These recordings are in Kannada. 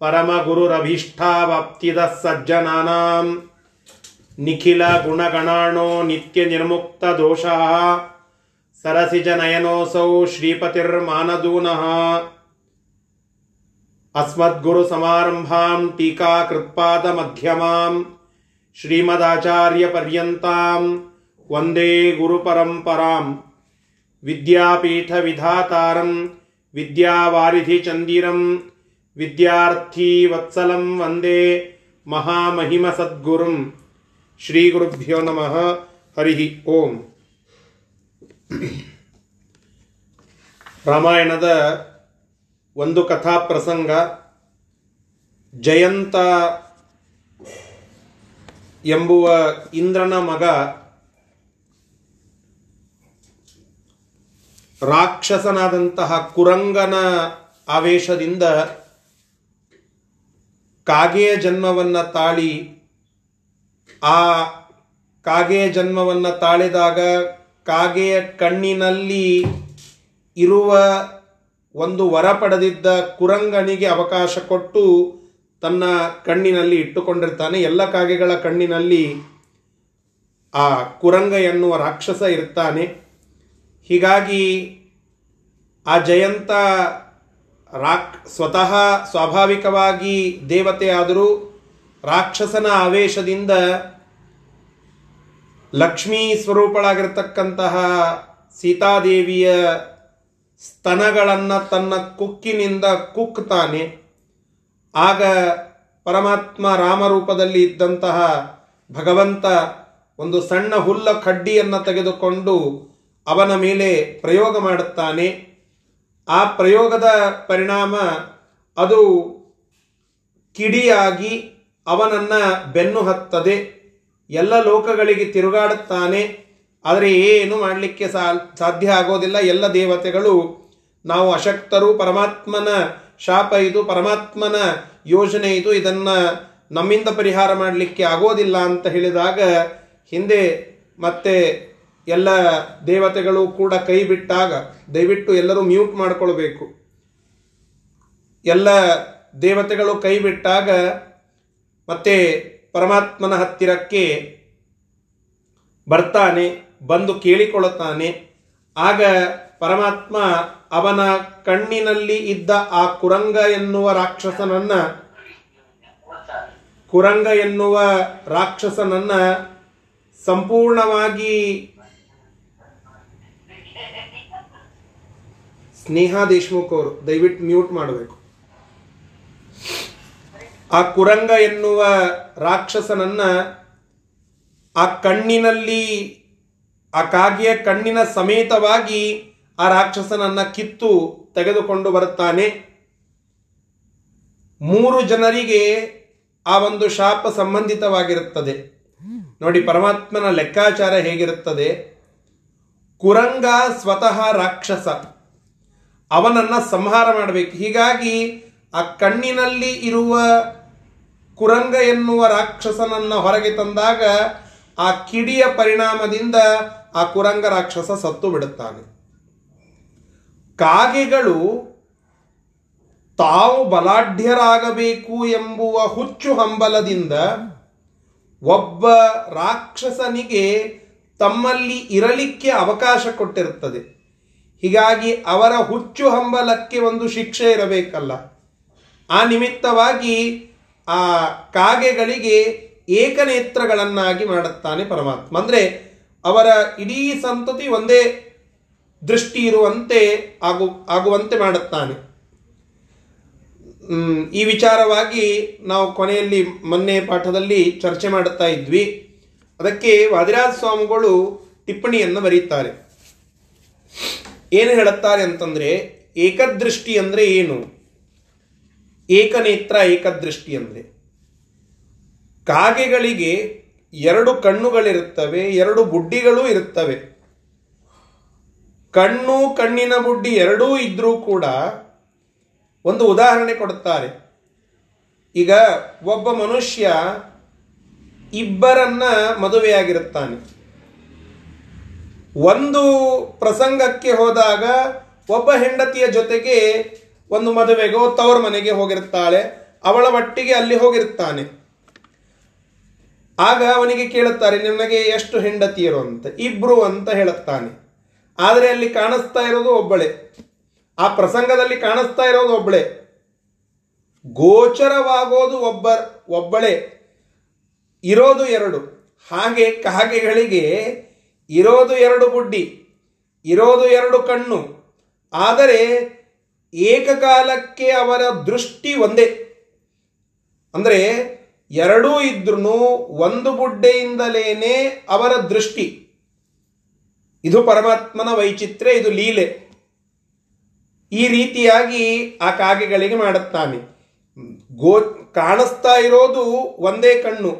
परमगुरुरभीष्टावाप्तिदः सज्जनानां निखिलगुणगणाणो नित्यनिर्मुक्तदोषः सरसिजनयनोऽसौ श्रीपतिर्मानदूनः अस्मद्गुरुसमारम्भां टीकाकृत्पादमध्यमां श्रीमदाचार्यपर्यन्तां वन्दे गुरुपरम्परां विद्यापीठविधातारं ವಿದ್ಯಾರ್ಥೀವತ್ಸಲಂ ವಂದೇ ಮಹಾಮಹಿಮ ಸದ್ಗುರುಂ ಶ್ರೀ ಗುರುಭ್ಯೋ ನಮಃ. ಹರಿ ಓಂ. ರಾಮಾಯಣದ ಒಂದು ಕಥಾ ಪ್ರಸಂಗ, ಜಯಂತ ಎಂಬುವ ಇಂದ್ರನ ಮಗ ರಾಕ್ಷಸನಾದಂತಹ ಕುರಂಗನ ಆವೇಶದಿಂದ ಕಾಗೆಯ ಜನ್ಮವನ್ನ ತಾಳಿ, ಆ ಕಾಗೆಯ ಜನ್ಮವನ್ನ ತಾಳಿದಾಗ ಕಾಗೆಯ ಕಣ್ಣಿನಲ್ಲಿ ಇರುವ ಒಂದು ವರ ಪಡೆದಿದ್ದ ಕುರಂಗನಿಗೆ ಅವಕಾಶ ಕೊಟ್ಟು ತನ್ನ ಕಣ್ಣಿನಲ್ಲಿ ಇಟ್ಟುಕೊಂಡಿರ್ತಾನೆ. ಎಲ್ಲ ಕಾಗೆಗಳ ಕಣ್ಣಿನಲ್ಲಿ ಆ ಕುರಂಗ ಎನ್ನುವ ರಾಕ್ಷಸ ಇರ್ತಾನೆ. ಹೀಗಾಗಿ ಆ ಜಯಂತ ರಾಕ್ ಸ್ವತಃ ಸ್ವಾಭಾವಿಕವಾಗಿ ದೇವತೆ ಆದರೂ ರಾಕ್ಷಸನ ಆವೇಶದಿಂದ ಲಕ್ಷ್ಮೀ ಸ್ವರೂಪಳಾಗಿರ್ತಕ್ಕಂತಹ ಸೀತಾದೇವಿಯ ಸ್ತನಗಳನ್ನು ತನ್ನ ಕುಕ್ಕಿನಿಂದ ಕುಕ್ತಾನೆ. ಆಗ ಪರಮಾತ್ಮ ರಾಮರೂಪದಲ್ಲಿ ಇದ್ದಂತಹ ಭಗವಂತ ಒಂದು ಸಣ್ಣ ಹುಲ್ಲ ಕಡ್ಡಿಯನ್ನು ತೆಗೆದುಕೊಂಡು ಅವನ ಮೇಲೆ ಪ್ರಯೋಗ ಮಾಡುತ್ತಾನೆ. ಆ ಪ್ರಯೋಗದ ಪರಿಣಾಮ ಅದು ಕಿಡಿಯಾಗಿ ಅವನನ್ನ ಬೆನ್ನು ಹತ್ತದೆ. ಎಲ್ಲ ಲೋಕಗಳಿಗೆ ತಿರುಗಾಡುತ್ತಾನೆ. ಆದರೆ ಏನು ಮಾಡಲಿಕ್ಕೆ ಸಾಧ್ಯ ಆಗೋದಿಲ್ಲ. ಎಲ್ಲ ದೇವತೆಗಳು ನಾವು ಅಶಕ್ತರು, ಪರಮಾತ್ಮನ ಶಾಪ ಇದು, ಪರಮಾತ್ಮನ ಯೋಜನೆ ಇದು, ಇದನ್ನು ನಮ್ಮಿಂದ ಪರಿಹಾರ ಮಾಡಲಿಕ್ಕೆ ಆಗೋದಿಲ್ಲ ಅಂತ ಹೇಳಿದಾಗ ಹಿಂದೆ ಮತ್ತೆ ಎಲ್ಲ ದೇವತೆಗಳು ಕೂಡ ಕೈ ಬಿಟ್ಟಾಗ ದಯವಿಟ್ಟು ಎಲ್ಲರೂ ಮ್ಯೂಟ್ ಮಾಡಿಕೊಳ್ಬೇಕು. ಎಲ್ಲ ದೇವತೆಗಳು ಕೈ ಬಿಟ್ಟಾಗ ಮತ್ತೆ ಪರಮಾತ್ಮನ ಹತ್ತಿರಕ್ಕೆ ಬರ್ತಾನೆ, ಬಂದು ಕೇಳಿಕೊಳ್ಳುತ್ತಾನೆ. ಆಗ ಪರಮಾತ್ಮ ಅವನ ಕಣ್ಣಿನಲ್ಲಿ ಇದ್ದ ಆ ಕುರಂಗ ಎನ್ನುವ ರಾಕ್ಷಸನನ್ನ ಕುರಂಗ ಎನ್ನುವ ರಾಕ್ಷಸನನ್ನ ಸಂಪೂರ್ಣವಾಗಿ ಸ್ನೇಹಾ ದೇಶ್ಮುಖ್ ಅವರು, ದಯವಿಟ್ಟು ಮ್ಯೂಟ್ ಮಾಡಬೇಕು. ಆ ಕುರಂಗ ಎನ್ನುವ ರಾಕ್ಷಸನನ್ನ ಆ ಕಣ್ಣಿನಲ್ಲಿ, ಆ ಕಾಗೆಯ ಕಣ್ಣಿನ ಸಮೇತವಾಗಿ ಆ ರಾಕ್ಷಸನನ್ನ ಕಿತ್ತು ತೆಗೆದುಕೊಂಡು ಬರುತ್ತಾನೆ. ಮೂರು ಜನರಿಗೆ ಆ ಒಂದು ಶಾಪ ಸಂಬಂಧಿತವಾಗಿರುತ್ತದೆ. ನೋಡಿ, ಪರಮಾತ್ಮನ ಲೆಕ್ಕಾಚಾರ ಹೇಗಿರುತ್ತದೆ? ಕುರಂಗ ಸ್ವತಃ ರಾಕ್ಷಸ. ಅವನನ್ನ ಸಂಹಾರ ಮಾಡಬೇಕು. ಹೀಗಾಗಿ ಆ ಕಣ್ಣಿನಲ್ಲಿ ಇರುವ ಕುರಂಗ ಎನ್ನುವ ರಾಕ್ಷಸನನ್ನ ಹೊರಗೆ ತಂದಾಗ ಆ ಕಿಡಿಯ ಪರಿಣಾಮದಿಂದ ಆ ಕುರಂಗ ರಾಕ್ಷಸ ಸತ್ತು ಬಿಡುತ್ತಾನೆ. ಕಾಗೆಗಳು ತಾವು ಬಲಾಢ್ಯರಾಗಬೇಕು ಎಂಬುವ ಹುಚ್ಚು ಹಂಬಲದಿಂದ ಒಬ್ಬ ರಾಕ್ಷಸನಿಗೆ ತಮ್ಮಲ್ಲಿ ಇರಲಿಕ್ಕೆ ಅವಕಾಶ ಕೊಟ್ಟಿರುತ್ತದೆ. ಹೀಗಾಗಿ ಅವರ ಹುಚ್ಚು ಹಂಬಲಕ್ಕೆ ಒಂದು ಶಿಕ್ಷೆ ಇರಬೇಕಲ್ಲ. ಆ ನಿಮಿತ್ತವಾಗಿ ಆ ಕಾಗೆಗಳಿಗೆ ಏಕನೇತ್ರಗಳನ್ನಾಗಿ ಮಾಡುತ್ತಾನೆ ಪರಮಾತ್ಮ. ಅಂದರೆ ಅವರ ಇಡೀ ಸಂತತಿ ಒಂದೇ ದೃಷ್ಟಿ ಇರುವಂತೆ ಆಗು, ಆಗುವಂತೆ ಮಾಡುತ್ತಾನೆ. ಈ ವಿಚಾರವಾಗಿ ನಾವು ಕೊನೆಯಲ್ಲಿ ಮೊನ್ನೆ ಪಾಠದಲ್ಲಿ ಚರ್ಚೆ ಮಾಡುತ್ತಾ ಇದ್ವಿ. ಅದಕ್ಕೆ ವಾದಿರಾಜ ಸ್ವಾಮಿಗಳು ಟಿಪ್ಪಣಿಯನ್ನು ಬರೀತಾರೆ. ಏನು ಹೇಳುತ್ತಾರೆ ಅಂತಂದರೆ ಏಕದೃಷ್ಟಿ ಅಂದರೆ ಏನು? ಏಕನೇತ್ರ, ಏಕದೃಷ್ಟಿ ಅಂದರೆ. ಕಾಗೆಗಳಿಗೆ ಎರಡು ಕಣ್ಣುಗಳಿರುತ್ತವೆ, ಎರಡು ಬುಡ್ಡಿಗಳು ಇರುತ್ತವೆ. ಕಣ್ಣು, ಕಣ್ಣಿನ ಬುಡ್ಡಿ ಎರಡೂ ಇದ್ರೂ ಕೂಡ ಒಂದು ಉದಾಹರಣೆ ಕೊಡುತ್ತಾರೆ. ಈಗ ಒಬ್ಬ ಮನುಷ್ಯ ಇಬ್ಬರನ್ನ ಮದುವೆಯಾಗಿರುತ್ತಾನೆ. ಒಂದು ಪ್ರಸಂಗಕ್ಕೆ ಹೋದಾಗ ಒಬ್ಬ ಹೆಂಡತಿಯ ಜೊತೆಗೆ ಒಂದು ಮದುವೆಗೋ ತವರ ಮನೆಗೆ ಹೋಗಿರುತ್ತಾಳೆ ಅವಳ ಒಟ್ಟಿಗೆ ಅಲ್ಲಿ ಹೋಗಿರುತ್ತಾನೆ ಆಗ ಅವನಿಗೆ ಕೇಳುತ್ತಾರೆ ನಿಮಗೆ ಎಷ್ಟು ಹೆಂಡತಿಯರು ಅಂತ. ಇಬ್ರು ಅಂತ ಹೇಳುತ್ತಾನೆ. ಆದರೆ ಅಲ್ಲಿ ಕಾಣಿಸ್ತಾ ಇರೋದು ಒಬ್ಬಳೆ. ಆ ಪ್ರಸಂಗದಲ್ಲಿ ಕಾಣಿಸ್ತಾ ಇರೋದು ಒಬ್ಬಳೆ. ಗೋಚರವಾಗೋದು ಒಬ್ಬ ಒಬ್ಬಳೆ. ಇರೋದು ಎರಡು. ಹಾಗೆ ಕಾಗೆಗಳಿಗೆ ಇರೋದು ಎರಡು ಬುಡ್ಡಿ, ಇರೋದು ಎರಡು ಕಣ್ಣು. ಆದರೆ ಏಕಕಾಲಕ್ಕೆ ಅವರ ದೃಷ್ಟಿ ಒಂದೇ. ಅಂದರೆ ಎರಡೂ ಇದ್ರೂ ಒಂದು ಬುಡ್ಡೆಯಿಂದಲೇನೆ ಅವರ ದೃಷ್ಟಿ. ಇದು ಪರಮಾತ್ಮನ ವೈಚಿತ್ರ್ಯ, ಇದು ಲೀಲೆ. ಈ ರೀತಿಯಾಗಿ ಆ ಕಾಗೆಗಳಿಗೆ ಮಾಡುತ್ತಾನೆ. ಗೋ ಕಾಣಿಸ್ತಾ ಇರೋದು ಒಂದೇ ಕಣ್ಣು.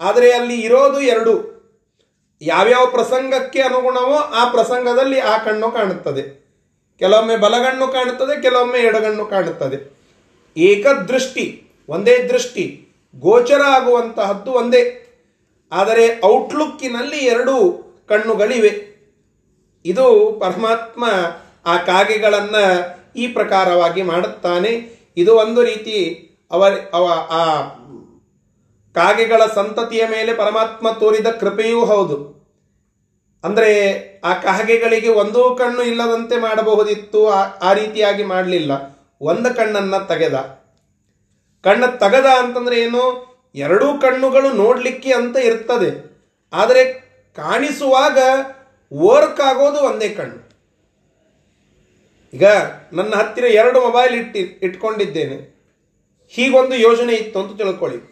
ಆದರೆ ಅಲ್ಲಿ ಇರೋದು ಎರಡು. ಯಾವ್ಯಾವ ಪ್ರಸಂಗಕ್ಕೆ ಅನುಗುಣವೋ ಆ ಪ್ರಸಂಗದಲ್ಲಿ ಆ ಕಣ್ಣು ಕಾಣುತ್ತದೆ. ಕೆಲವೊಮ್ಮೆ ಬಲಗಣ್ಣು ಕಾಣುತ್ತದೆ, ಕೆಲವೊಮ್ಮೆ ಎಡಗಣ್ಣು ಕಾಣುತ್ತದೆ. ಏಕದೃಷ್ಟಿ, ಒಂದೇ ದೃಷ್ಟಿ, ಗೋಚರ ಆಗುವಂತಹದ್ದು ಒಂದೇ. ಆದರೆ ಔಟ್ಲುಕ್ಕಿನಲ್ಲಿ ಎರಡು ಕಣ್ಣುಗಳಿವೆ. ಇದು ಪರಮಾತ್ಮ ಆ ಕಾಗೆಗಳನ್ನು ಈ ಪ್ರಕಾರವಾಗಿ ಮಾಡುತ್ತಾನೆ. ಇದು ಒಂದು ರೀತಿ ಅವರ, ಅವ ಆ ಕಾಗೆಗಳ ಸಂತತಿಯ ಮೇಲೆ ಪರಮಾತ್ಮ ತೋರಿದ ಕೃಪೆಯೂ ಹೌದು. ಅಂದರೆ ಆ ಕಾಗೆಗಳಿಗೆ ಒಂದೂ ಕಣ್ಣು ಇಲ್ಲದಂತೆ ಮಾಡಬಹುದಿತ್ತು, ಆ ರೀತಿಯಾಗಿ ಮಾಡಲಿಲ್ಲ. ಒಂದು ಕಣ್ಣನ್ನು ತೆಗೆದ. ಕಣ್ಣ ತಗದ ಅಂತಂದ್ರೆ ಏನು? ಎರಡೂ ಕಣ್ಣುಗಳು ನೋಡಲಿಕ್ಕೆ ಅಂತ ಇರ್ತದೆ. ಆದರೆ ಕಾಣಿಸುವಾಗ ವರ್ಕ್ ಆಗೋದು ಒಂದೇ ಕಣ್ಣು. ಈಗ ನನ್ನ ಹತ್ತಿರ ಎರಡು ಮೊಬೈಲ್ ಇಟ್ಟಿ, ಇಟ್ಕೊಂಡಿದ್ದೇನೆ. ಹೀಗೊಂದು ಯೋಜನೆ ಇತ್ತು ಅಂತ ತಿಳ್ಕೊಳ್ಳಿ.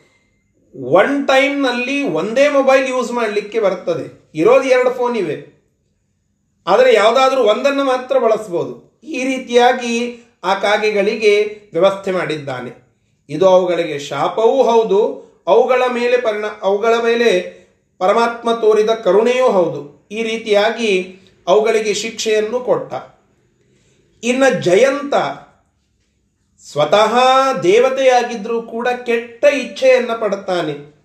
ಒನ್ ಟೈಮ್ನಲ್ಲಿ ಒಂದೇ ಮೊಬೈಲ್ ಯೂಸ್ ಮಾಡಲಿಕ್ಕೆ ಬರ್ತದೆ. ಇರೋದು ಎರಡು ಫೋನ್ ಇವೆ. ಆದರೆ ಯಾವುದಾದ್ರೂ ಒಂದನ್ನು ಮಾತ್ರ ಬಳಸ್ಬೋದು. ಈ ರೀತಿಯಾಗಿ ಆ ಕಾಗೆಗಳಿಗೆ ವ್ಯವಸ್ಥೆ ಮಾಡಿದ್ದಾನೆ. ಇದು ಅವುಗಳಿಗೆ ಶಾಪವೂ ಹೌದು, ಅವುಗಳ ಮೇಲೆ ಪರಿಣ, ಅವುಗಳ ಮೇಲೆ ಪರಮಾತ್ಮ ತೋರಿದ ಕರುಣೆಯೂ ಹೌದು. ಈ ರೀತಿಯಾಗಿ ಅವುಗಳಿಗೆ ಶಿಕ್ಷೆಯನ್ನು ಕೊಟ್ಟ. ಇನ್ನು ಜಯಂತ ಸ್ವತಃ ದೇವತೆಯಾಗಿದ್ದರೂ ಕೂಡ ಕೆಟ್ಟ ಇಚ್ಛೆಯನ್ನು ಪಡುತ್ತಾನೆ.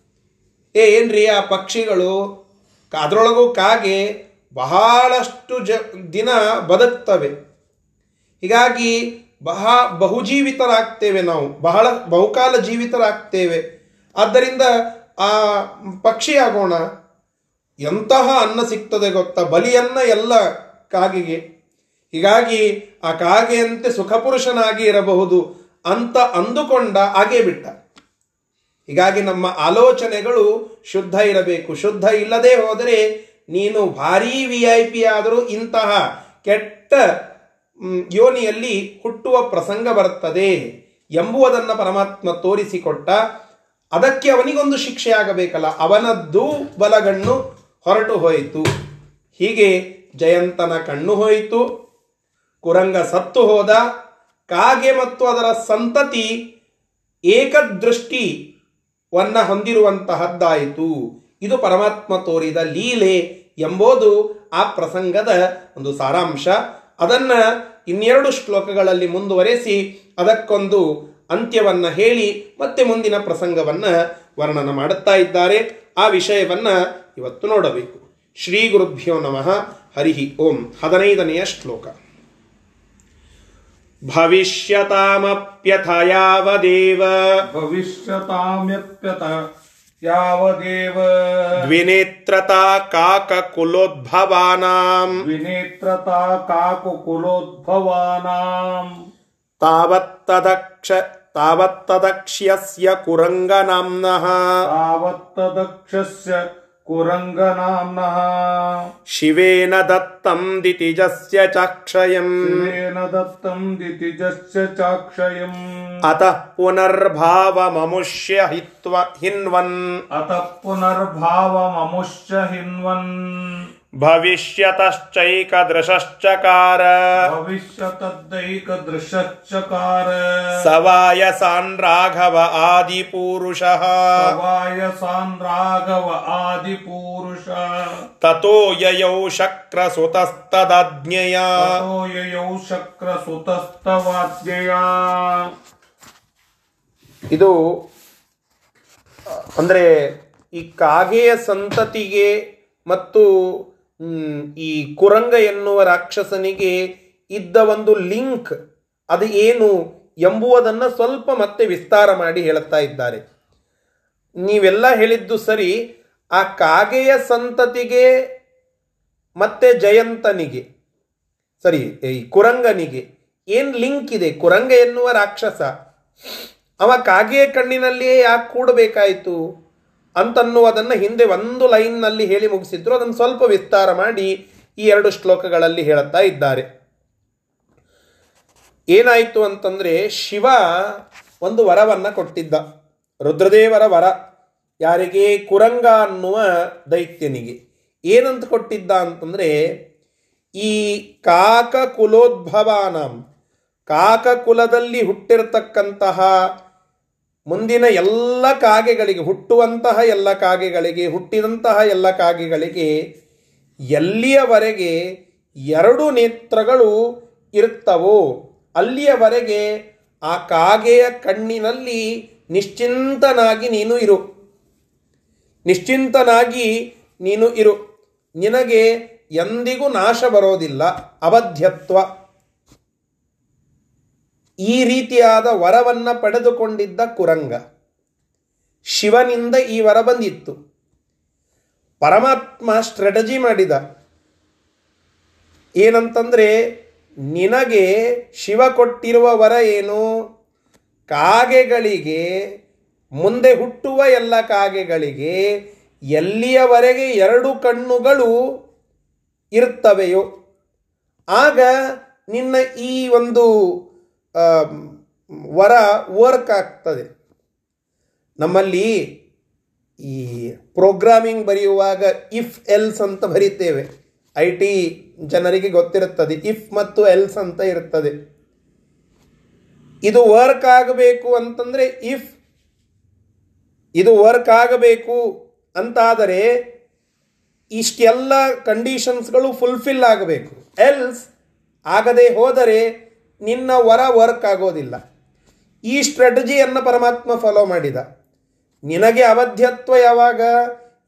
ಏ, ಏನ್ರಿ ಆ ಪಕ್ಷಿಗಳು? ಅದರೊಳಗೂ ಕಾಗೆ ಬಹಳಷ್ಟು ಜ, ದಿನ ಬದುಕ್ತವೆ. ಹೀಗಾಗಿ ಬಹ ಬಹುಜೀವಿತರಾಗ್ತೇವೆ ನಾವು. ಬಹಳ ಬಹುಕಾಲ ಜೀವಿತರಾಗ್ತೇವೆ. ಆದ್ದರಿಂದ ಆ ಪಕ್ಷಿ ಆಗೋಣ ಎಂತಹ ಅನ್ನ ಸಿಗ್ತದೆ ಗೊತ್ತಾ? ಬಲಿಯನ್ನ ಎಲ್ಲ ಕಾಗೆಗೆ. ಹೀಗಾಗಿ ಆ ಕಾಗೆಯಂತೆ ಸುಖಪುರುಷನಾಗಿ ಇರಬಹುದು ಅಂತ ಅಂದುಕೊಂಡ ಹಾಗೇ ಬಿಟ್ಟ. ಹೀಗಾಗಿ ನಮ್ಮ ಆಲೋಚನೆಗಳು ಶುದ್ಧ ಇರಬೇಕು. ಶುದ್ಧ ಇಲ್ಲದೆ ಹೋದರೆ ನೀನು ಭಾರೀ ವಿ ಐ ಪಿ ಆದರೂ ಇಂತಹ ಕೆಟ್ಟ ಯೋನಿಯಲ್ಲಿ ಹುಟ್ಟುವ ಪ್ರಸಂಗ ಬರುತ್ತದೆ ಎಂಬುವುದನ್ನು ಪರಮಾತ್ಮ ತೋರಿಸಿಕೊಟ್ಟ. ಅದಕ್ಕೆ ಅವನಿಗೊಂದು ಶಿಕ್ಷೆ ಆಗಬೇಕಲ್ಲ ಅವನದ್ದು ಬಲಗಣ್ಣು ಹೊರಟು ಹೋಯಿತು. ಹೀಗೆ ಜಯಂತನ ಕಣ್ಣು ಹೋಯಿತು. ಕುರಂಗ ಸತ್ತು ಹೋದ, ಕಾಗೆ ಮತ್ತು ಅದರ ಸಂತತಿ ಏಕದೃಷ್ಟಿವನ್ನ ಹೊಂದಿರುವಂತಹದ್ದಾಯಿತು. ಇದು ಪರಮಾತ್ಮ ತೋರಿದ ಲೀಲೆ ಎಂಬುದು ಆ ಪ್ರಸಂಗದ ಒಂದು ಸಾರಾಂಶ. ಅದನ್ನ ಇನ್ನೆರಡು ಶ್ಲೋಕಗಳಲ್ಲಿ ಮುಂದುವರೆಸಿ ಅದಕ್ಕೊಂದು ಅಂತ್ಯವನ್ನ ಹೇಳಿ ಮತ್ತೆ ಮುಂದಿನ ಪ್ರಸಂಗವನ್ನು ವರ್ಣನ ಮಾಡುತ್ತಾ ಇದ್ದಾರೆ. ಆ ವಿಷಯವನ್ನ ಇವತ್ತು ನೋಡಬೇಕು. ಶ್ರೀ ಗುರುಭ್ಯೋ ನಮಃ. ಹರಿಹಿ ಓಂ ಹದಿನೈದನೆಯ ಶ್ಲೋಕ. भविष्यतामप्यथयावदेव। भविष्यताम्यप्यथ यावदेव। द्विनेत्रता काककुलोद्भवानाम्। द्विनेत्रता काककुलोद्भवानाम्। तावत्तदक्ष तावत्तदक्ष्यस्य कुरङ्गनाम्नः। तावत्तदक्षस्य ತಾವತ್ತದಕ್ಷಸ್ಯ ಕುರಂಗನಾಮ್ನಃ ಶಿವೇನ ದತ್ತಂ ದಿತಿಜಸ್ಯ ಚಾಕ್ಷಯಂ ಶಿವೇನ ದತ್ತಂ ದಿತಿಜಸ್ಯ ಚಾಕ್ಷಯಂ ಅತಃ ಪುನರ್ಭಾವಮಮುಷ್ಯ ಹಿತ್ವ ಹಿನ್ವನ್ ಅತಃ ಪುನರ್ಭಾವಮಮುಷ್ಯ ಹಿನ್ವನ್ ಭವಿಷ್ಯತಶ್ಚೈಕದೃಶಶ್ಚಕಾರ भविष्यतद्दैकदृशश्चकार ಸವಾಯಸಾನ್ ರಾಘವ ಆದಿಪೂರುಷಃ वायसान् राघव आदिपूरुष ತಥೋ ಯಯೌ ಶಕ್ರಸುತಸ್ತದಜ್ಞೆಯ ततो ययौ शक्रसुतस्तवाद्यया ಇದು ಅಂದರೆ ಈ ಕಾಗೆಯ ಸಂತತಿಗೆ ಮತ್ತು ಮ್, ಈ ಕುರಂಗ ಎನ್ನುವ ರಾಕ್ಷಸನಿಗೆ ಇದ್ದ ಒಂದು ಲಿಂಕ್, ಅದು ಏನು ಎಂಬುವುದನ್ನು ಸ್ವಲ್ಪ ಮತ್ತೆ ವಿಸ್ತಾರ ಮಾಡಿ ಹೇಳುತ್ತಾ ಇದ್ದಾರೆ. ನೀವೆಲ್ಲ ಹೇಳಿದ್ದು ಸರಿ, ಆ ಕಾಗೆಯ ಸಂತತಿಗೆ ಮತ್ತೆ ಜಯಂತನಿಗೆ, ಸರಿ, ಈ ಕುರಂಗನಿಗೆ, ಏನು ಲಿಂಕ್ ಇದೆ? ಕುರಂಗ ಎನ್ನುವ ರಾಕ್ಷಸ, ಅವ ಕಾಗೆಯ ಕಣ್ಣಿನಲ್ಲಿಯೇ ಯಾಕೆ ಕೂಡಬೇಕಾಯಿತು? ಅಂತನ್ನುವುದನ್ನು ಹಿಂದೆ ಒಂದು ಲೈನ್ನಲ್ಲಿ ಹೇಳಿ ಮುಗಿಸಿದ್ರು. ಅದನ್ನು ಸ್ವಲ್ಪ ವಿಸ್ತಾರ ಮಾಡಿ ಈ ಎರಡು ಶ್ಲೋಕಗಳಲ್ಲಿ ಹೇಳುತ್ತಾ ಇದ್ದಾರೆ. ಏನಾಯಿತು ಅಂತಂದ್ರೆ ಶಿವ ಒಂದು ವರವನ್ನ ಕೊಟ್ಟಿದ್ದ. ರುದ್ರದೇವರ ವರ. ಯಾರಿಗೆ? ಕುರಂಗ ಅನ್ನುವ ದೈತ್ಯನಿಗೆ. ಏನಂತ ಕೊಟ್ಟಿದ್ದ ಅಂತಂದ್ರೆ, ಈ ಕಾಕ ಕುಲೋದ್ಭವಾನಂ ಕಾಕ ಕುಲದಲ್ಲಿ ಹುಟ್ಟಿರ್ತಕ್ಕಂತಹ ಮುಂದಿನ ಎಲ್ಲ ಕಾಗೆಗಳಿಗೆ, ಹುಟ್ಟುವಂತಹ ಎಲ್ಲ ಕಾಗೆಗಳಿಗೆ, ಹುಟ್ಟಿದಂತಹ ಎಲ್ಲ ಕಾಗೆಗಳಿಗೆ ಎಲ್ಲಿಯವರೆಗೆ ಎರಡು ನೇತ್ರಗಳು ಇರ್ತವೋ ಅಲ್ಲಿಯವರೆಗೆ ಆ ಕಾಗೆಯ ಕಣ್ಣಿನಲ್ಲಿ ನಿಶ್ಚಿಂತನಾಗಿ ನೀನು ಇರು. ನಿಶ್ಚಿಂತನಾಗಿ ನೀನು ಇರು. ನಿನಗೆ ಎಂದಿಗೂ ನಾಶ ಬರೋದಿಲ್ಲ. ಅವಧ್ಯತ್ವ. ಈ ರೀತಿಯಾದ ವರವನ್ನು ಪಡೆದುಕೊಂಡಿದ್ದ ಕುರಂಗ. ಶಿವನಿಂದ ಈ ವರ ಬಂದಿತ್ತು. ಪರಮಾತ್ಮ ಸ್ಟ್ರಾಟಜಿ ಮಾಡಿದ. ಏನಂತಂದರೆ, ನಿನಗೆ ಶಿವ ಕೊಟ್ಟಿರುವ ವರ ಏನು? ಕಾಗೆಗಳಿಗೆ, ಮುಂದೆ ಹುಟ್ಟುವ ಎಲ್ಲ ಕಾಗೆಗಳಿಗೆ ಎಲ್ಲಿಯವರೆಗೆ ಎರಡು ಕಣ್ಣುಗಳು ಇರ್ತವೆಯೋ? ಆಗ ನಿನ್ನ ಈ ಒಂದು ವರ ವರ್ಕ್ ಆಗ್ತದೆ. ನಮ್ಮಲ್ಲಿ ಈ ಪ್ರೋಗ್ರಾಮಿಂಗ್ ಬರೆಯುವಾಗ ಇಫ್ ಎಲ್ಸ್ ಅಂತ ಬರೀತೇವೆ. ಐ ಟಿ ಜನರಿಗೆ ಗೊತ್ತಿರುತ್ತದೆ. ಇಫ್ ಮತ್ತು ಎಲ್ಸ್ ಅಂತ ಇರುತ್ತದೆ. ಇದು ವರ್ಕ್ ಆಗಬೇಕು ಅಂತಂದರೆ ಇಫ್ ಇದು ವರ್ಕ್ ಆಗಬೇಕು ಅಂತಾದರೆ ಇಷ್ಟೆಲ್ಲ ಕಂಡೀಷನ್ಸ್ಗಳು ಫುಲ್ಫಿಲ್ ಆಗಬೇಕು. ಎಲ್ಸ್ ಆಗದೆ ಹೋದರೆ ನಿನ್ನ ವರ ವರ್ಕ್ ಆಗೋದಿಲ್ಲ. ಈ ಸ್ಟ್ರಾಟಜಿಯನ್ನು ಪರಮಾತ್ಮ ಫಾಲೋ ಮಾಡಿದ. ನಿನಗೆ ಅವಧ್ಯತ್ವ ಯಾವಾಗ?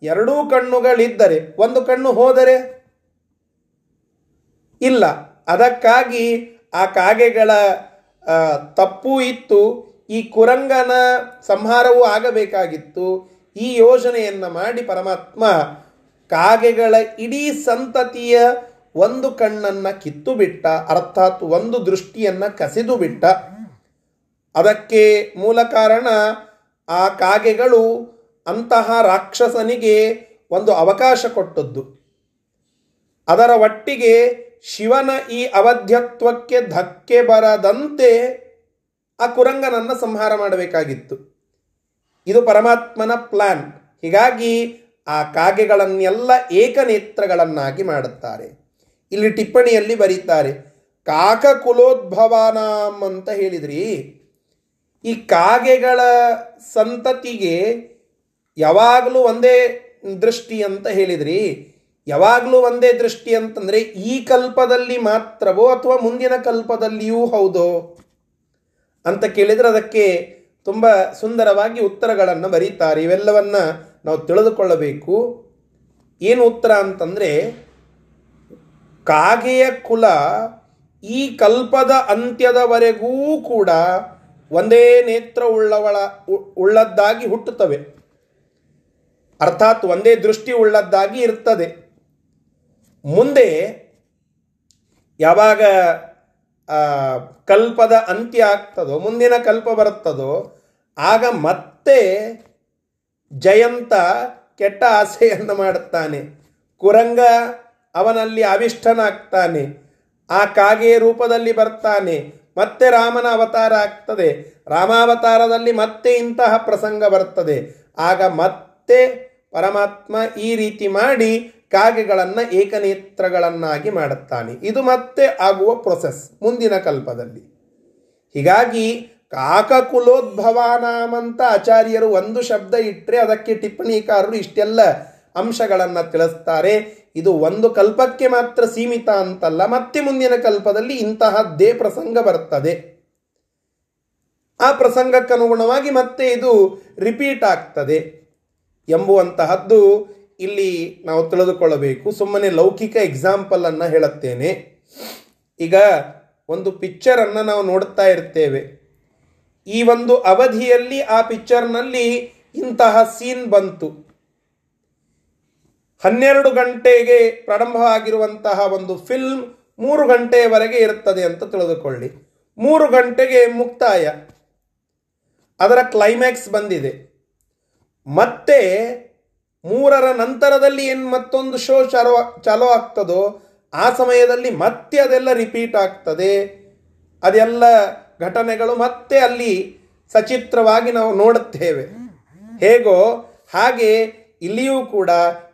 ಎರಡೂ ಕಣ್ಣುಗಳಿದ್ದರೆ. ಒಂದು ಕಣ್ಣು ಹೋದರೆ? ಇಲ್ಲ. ಅದಕ್ಕಾಗಿ ಆ ಕಾಗೆಗಳ ತಪ್ಪು ಇತ್ತು. ಈ ಕುರಂಗನ ಸಂಹಾರವೂ ಆಗಬೇಕಾಗಿತ್ತು. ಈ ಯೋಜನೆಯನ್ನು ಮಾಡಿ ಪರಮಾತ್ಮ ಕಾಗೆಗಳ ಇಡೀ ಸಂತತಿಯ ಒಂದು ಕಣ್ಣನ್ನು ಕಿತ್ತು ಬಿಟ್ಟ ಅರ್ಥಾತ್ ಒಂದು ದೃಷ್ಟಿಯನ್ನು ಕಸಿದು ಬಿಟ್ಟ ಅದಕ್ಕೆ ಮೂಲ ಕಾರಣ ಆ ಕಾಗೆಗಳು ಅಂತಹ ರಾಕ್ಷಸನಿಗೆ ಒಂದು ಅವಕಾಶ ಕೊಟ್ಟದ್ದು. ಅದರ ಒಟ್ಟಿಗೆ ಶಿವನ ಈ ಅವಧ್ಯತ್ವಕ್ಕೆ ಧಕ್ಕೆ ಬರದಂತೆ ಆ ಕುರಂಗನನ್ನು ಸಂಹಾರ ಮಾಡಬೇಕಾಗಿತ್ತು. ಇದು ಪರಮಾತ್ಮನ ಪ್ಲಾನ್ ಹೀಗಾಗಿ ಆ ಕಾಗೆಗಳನ್ನೆಲ್ಲ ಏಕನೇತ್ರಗಳನ್ನಾಗಿ ಮಾಡುತ್ತಾರೆ. ಇಲ್ಲಿ ಟಿಪ್ಪಣಿಯಲ್ಲಿ ಬರೀತಾರೆ. ಕಾಕ ಕುಲೋದ್ಭವಾನಾಂ ಅಂತ ಹೇಳಿದ್ರಿ. ಈ ಕಾಗೆಗಳ ಸಂತತಿಗೆ ಯಾವಾಗಲೂ ಒಂದೇ ದೃಷ್ಟಿ ಅಂತ ಹೇಳಿದ್ರಿ. ಯಾವಾಗಲೂ ಒಂದೇ ದೃಷ್ಟಿ ಅಂತಂದರೆ ಈ ಕಲ್ಪದಲ್ಲಿ ಮಾತ್ರವೋ ಅಥವಾ ಮುಂದಿನ ಕಲ್ಪದಲ್ಲಿಯೂ ಹೌದೋ ಅಂತ ಕೇಳಿದರೆ ಅದಕ್ಕೆ ತುಂಬ ಸುಂದರವಾಗಿ ಉತ್ತರಗಳನ್ನು ಬರೀತಾರೆ. ಇವೆಲ್ಲವನ್ನು ನಾವು ತಿಳಿದುಕೊಳ್ಳಬೇಕು. ಏನು ಉತ್ತರ ಅಂತಂದ್ರೆ ಕಾಗೆಯ ಕುಲ ಈ ಕಲ್ಪದ ಅಂತ್ಯದವರೆಗೂ ಕೂಡ ಒಂದೇ ನೇತ್ರ ಉಳ್ಳವಳ ಉಳ್ಳದ್ದಾಗಿ ಹುಟ್ಟುತ್ತವೆ. ಅರ್ಥಾತ್ ಒಂದೇ ದೃಷ್ಟಿ ಉಳ್ಳದ್ದಾಗಿ ಇರ್ತದೆ. ಮುಂದೆ ಯಾವಾಗ ಕಲ್ಪದ ಅಂತ್ಯ ಆಗ್ತದೋ, ಮುಂದಿನ ಕಲ್ಪ ಬರುತ್ತದೋ, ಆಗ ಮತ್ತೆ ಜಯಂತ ಕೆಟ್ಟ ಆಸೆಯನ್ನು ಮಾಡುತ್ತಾನೆ. ಕುರಂಗ ಅವನಲ್ಲಿ ಅವಿಷ್ಟನಾಗ್ತಾನೆ. ಆ ಕಾಗೆಯ ರೂಪದಲ್ಲಿ ಬರ್ತಾನೆ. ಮತ್ತೆ ರಾಮನ ಅವತಾರ ಆಗ್ತದೆ. ರಾಮಾವತಾರದಲ್ಲಿ ಮತ್ತೆ ಇಂತಹ ಪ್ರಸಂಗ ಬರ್ತದೆ. ಆಗ ಮತ್ತೆ ಪರಮಾತ್ಮ ಈ ರೀತಿ ಮಾಡಿ ಕಾಗೆಗಳನ್ನು ಏಕನೇತ್ರಗಳನ್ನಾಗಿ ಮಾಡುತ್ತಾನೆ. ಇದು ಮತ್ತೆ ಆಗುವ ಪ್ರೊಸೆಸ್ ಮುಂದಿನ ಕಲ್ಪದಲ್ಲಿ. ಹೀಗಾಗಿ ಕಾಕಕುಲೋದ್ಭವಾನಾಮಂತ ಆಚಾರ್ಯರು ಒಂದು ಶಬ್ದ ಇಟ್ಟರೆ ಅದಕ್ಕೆ ಟಿಪ್ಪಣಿಕಾರರು ಇಷ್ಟೆಲ್ಲ ಅಂಶಗಳನ್ನು ತಿಳಿಸ್ತಾರೆ. ಇದು ಒಂದು ಕಲ್ಪಕ್ಕೆ ಮಾತ್ರ ಸೀಮಿತ ಅಂತಲ್ಲ, ಮತ್ತೆ ಮುಂದಿನ ಕಲ್ಪದಲ್ಲಿ ಇಂತಹದ್ದೇ ಪ್ರಸಂಗ ಬರ್ತದೆ. ಆ ಪ್ರಸಂಗಕ್ಕನುಗುಣವಾಗಿ ಮತ್ತೆ ಇದು ರಿಪೀಟ್ ಆಗ್ತದೆ. ಎಂಬುವಂತಹದ್ದು ಇಲ್ಲಿ ನಾವು ತಿಳಿದುಕೊಳ್ಳಬೇಕು. ಸುಮ್ಮನೆ ಲೌಕಿಕ ಎಕ್ಸಾಂಪಲನ್ನು ಹೇಳುತ್ತೇನೆ. ಈಗ ಒಂದು ಪಿಕ್ಚರನ್ನು ನಾವು ನೋಡ್ತಾ ಇರ್ತೇವೆ. ಈ ಒಂದು ಅವಧಿಯಲ್ಲಿ ಆ ಪಿಕ್ಚರ್ನಲ್ಲಿ ಇಂತಹ ಸೀನ್ ಬಂತು. ಹನ್ನೆರಡು ಗಂಟೆಗೆ ಪ್ರಾರಂಭವಾಗಿರುವಂತಹ ಒಂದು ಫಿಲ್ಮ್ ಮೂರು ಗಂಟೆಯವರೆಗೆ ಇರುತ್ತದೆ ಅಂತ ತಿಳಿದುಕೊಳ್ಳಿ. ಮೂರು ಗಂಟೆಗೆ ಮುಕ್ತಾಯ. ಅದರ ಕ್ಲೈಮ್ಯಾಕ್ಸ್ ಬಂದಿದೆ. ಮತ್ತೆ ಮೂರರ ನಂತರದಲ್ಲಿ ಏನು ಮತ್ತೊಂದು ಶೋ ಚಾಲೋ ಚಾಲೋ ಆಗ್ತದೋ ಆ ಸಮಯದಲ್ಲಿ ಮತ್ತೆ ಅದೆಲ್ಲ ರಿಪೀಟ್ ಆಗ್ತದೆ. ಅದೆಲ್ಲ ಘಟನೆಗಳು ಮತ್ತೆ ಅಲ್ಲಿ ಸಚಿತ್ರವಾಗಿ ನಾವು ನೋಡುತ್ತೇವೆ. ಹೇಗೋ ಹಾಗೆ ಇಲ್ಲಿಯೂ ಕೂಡ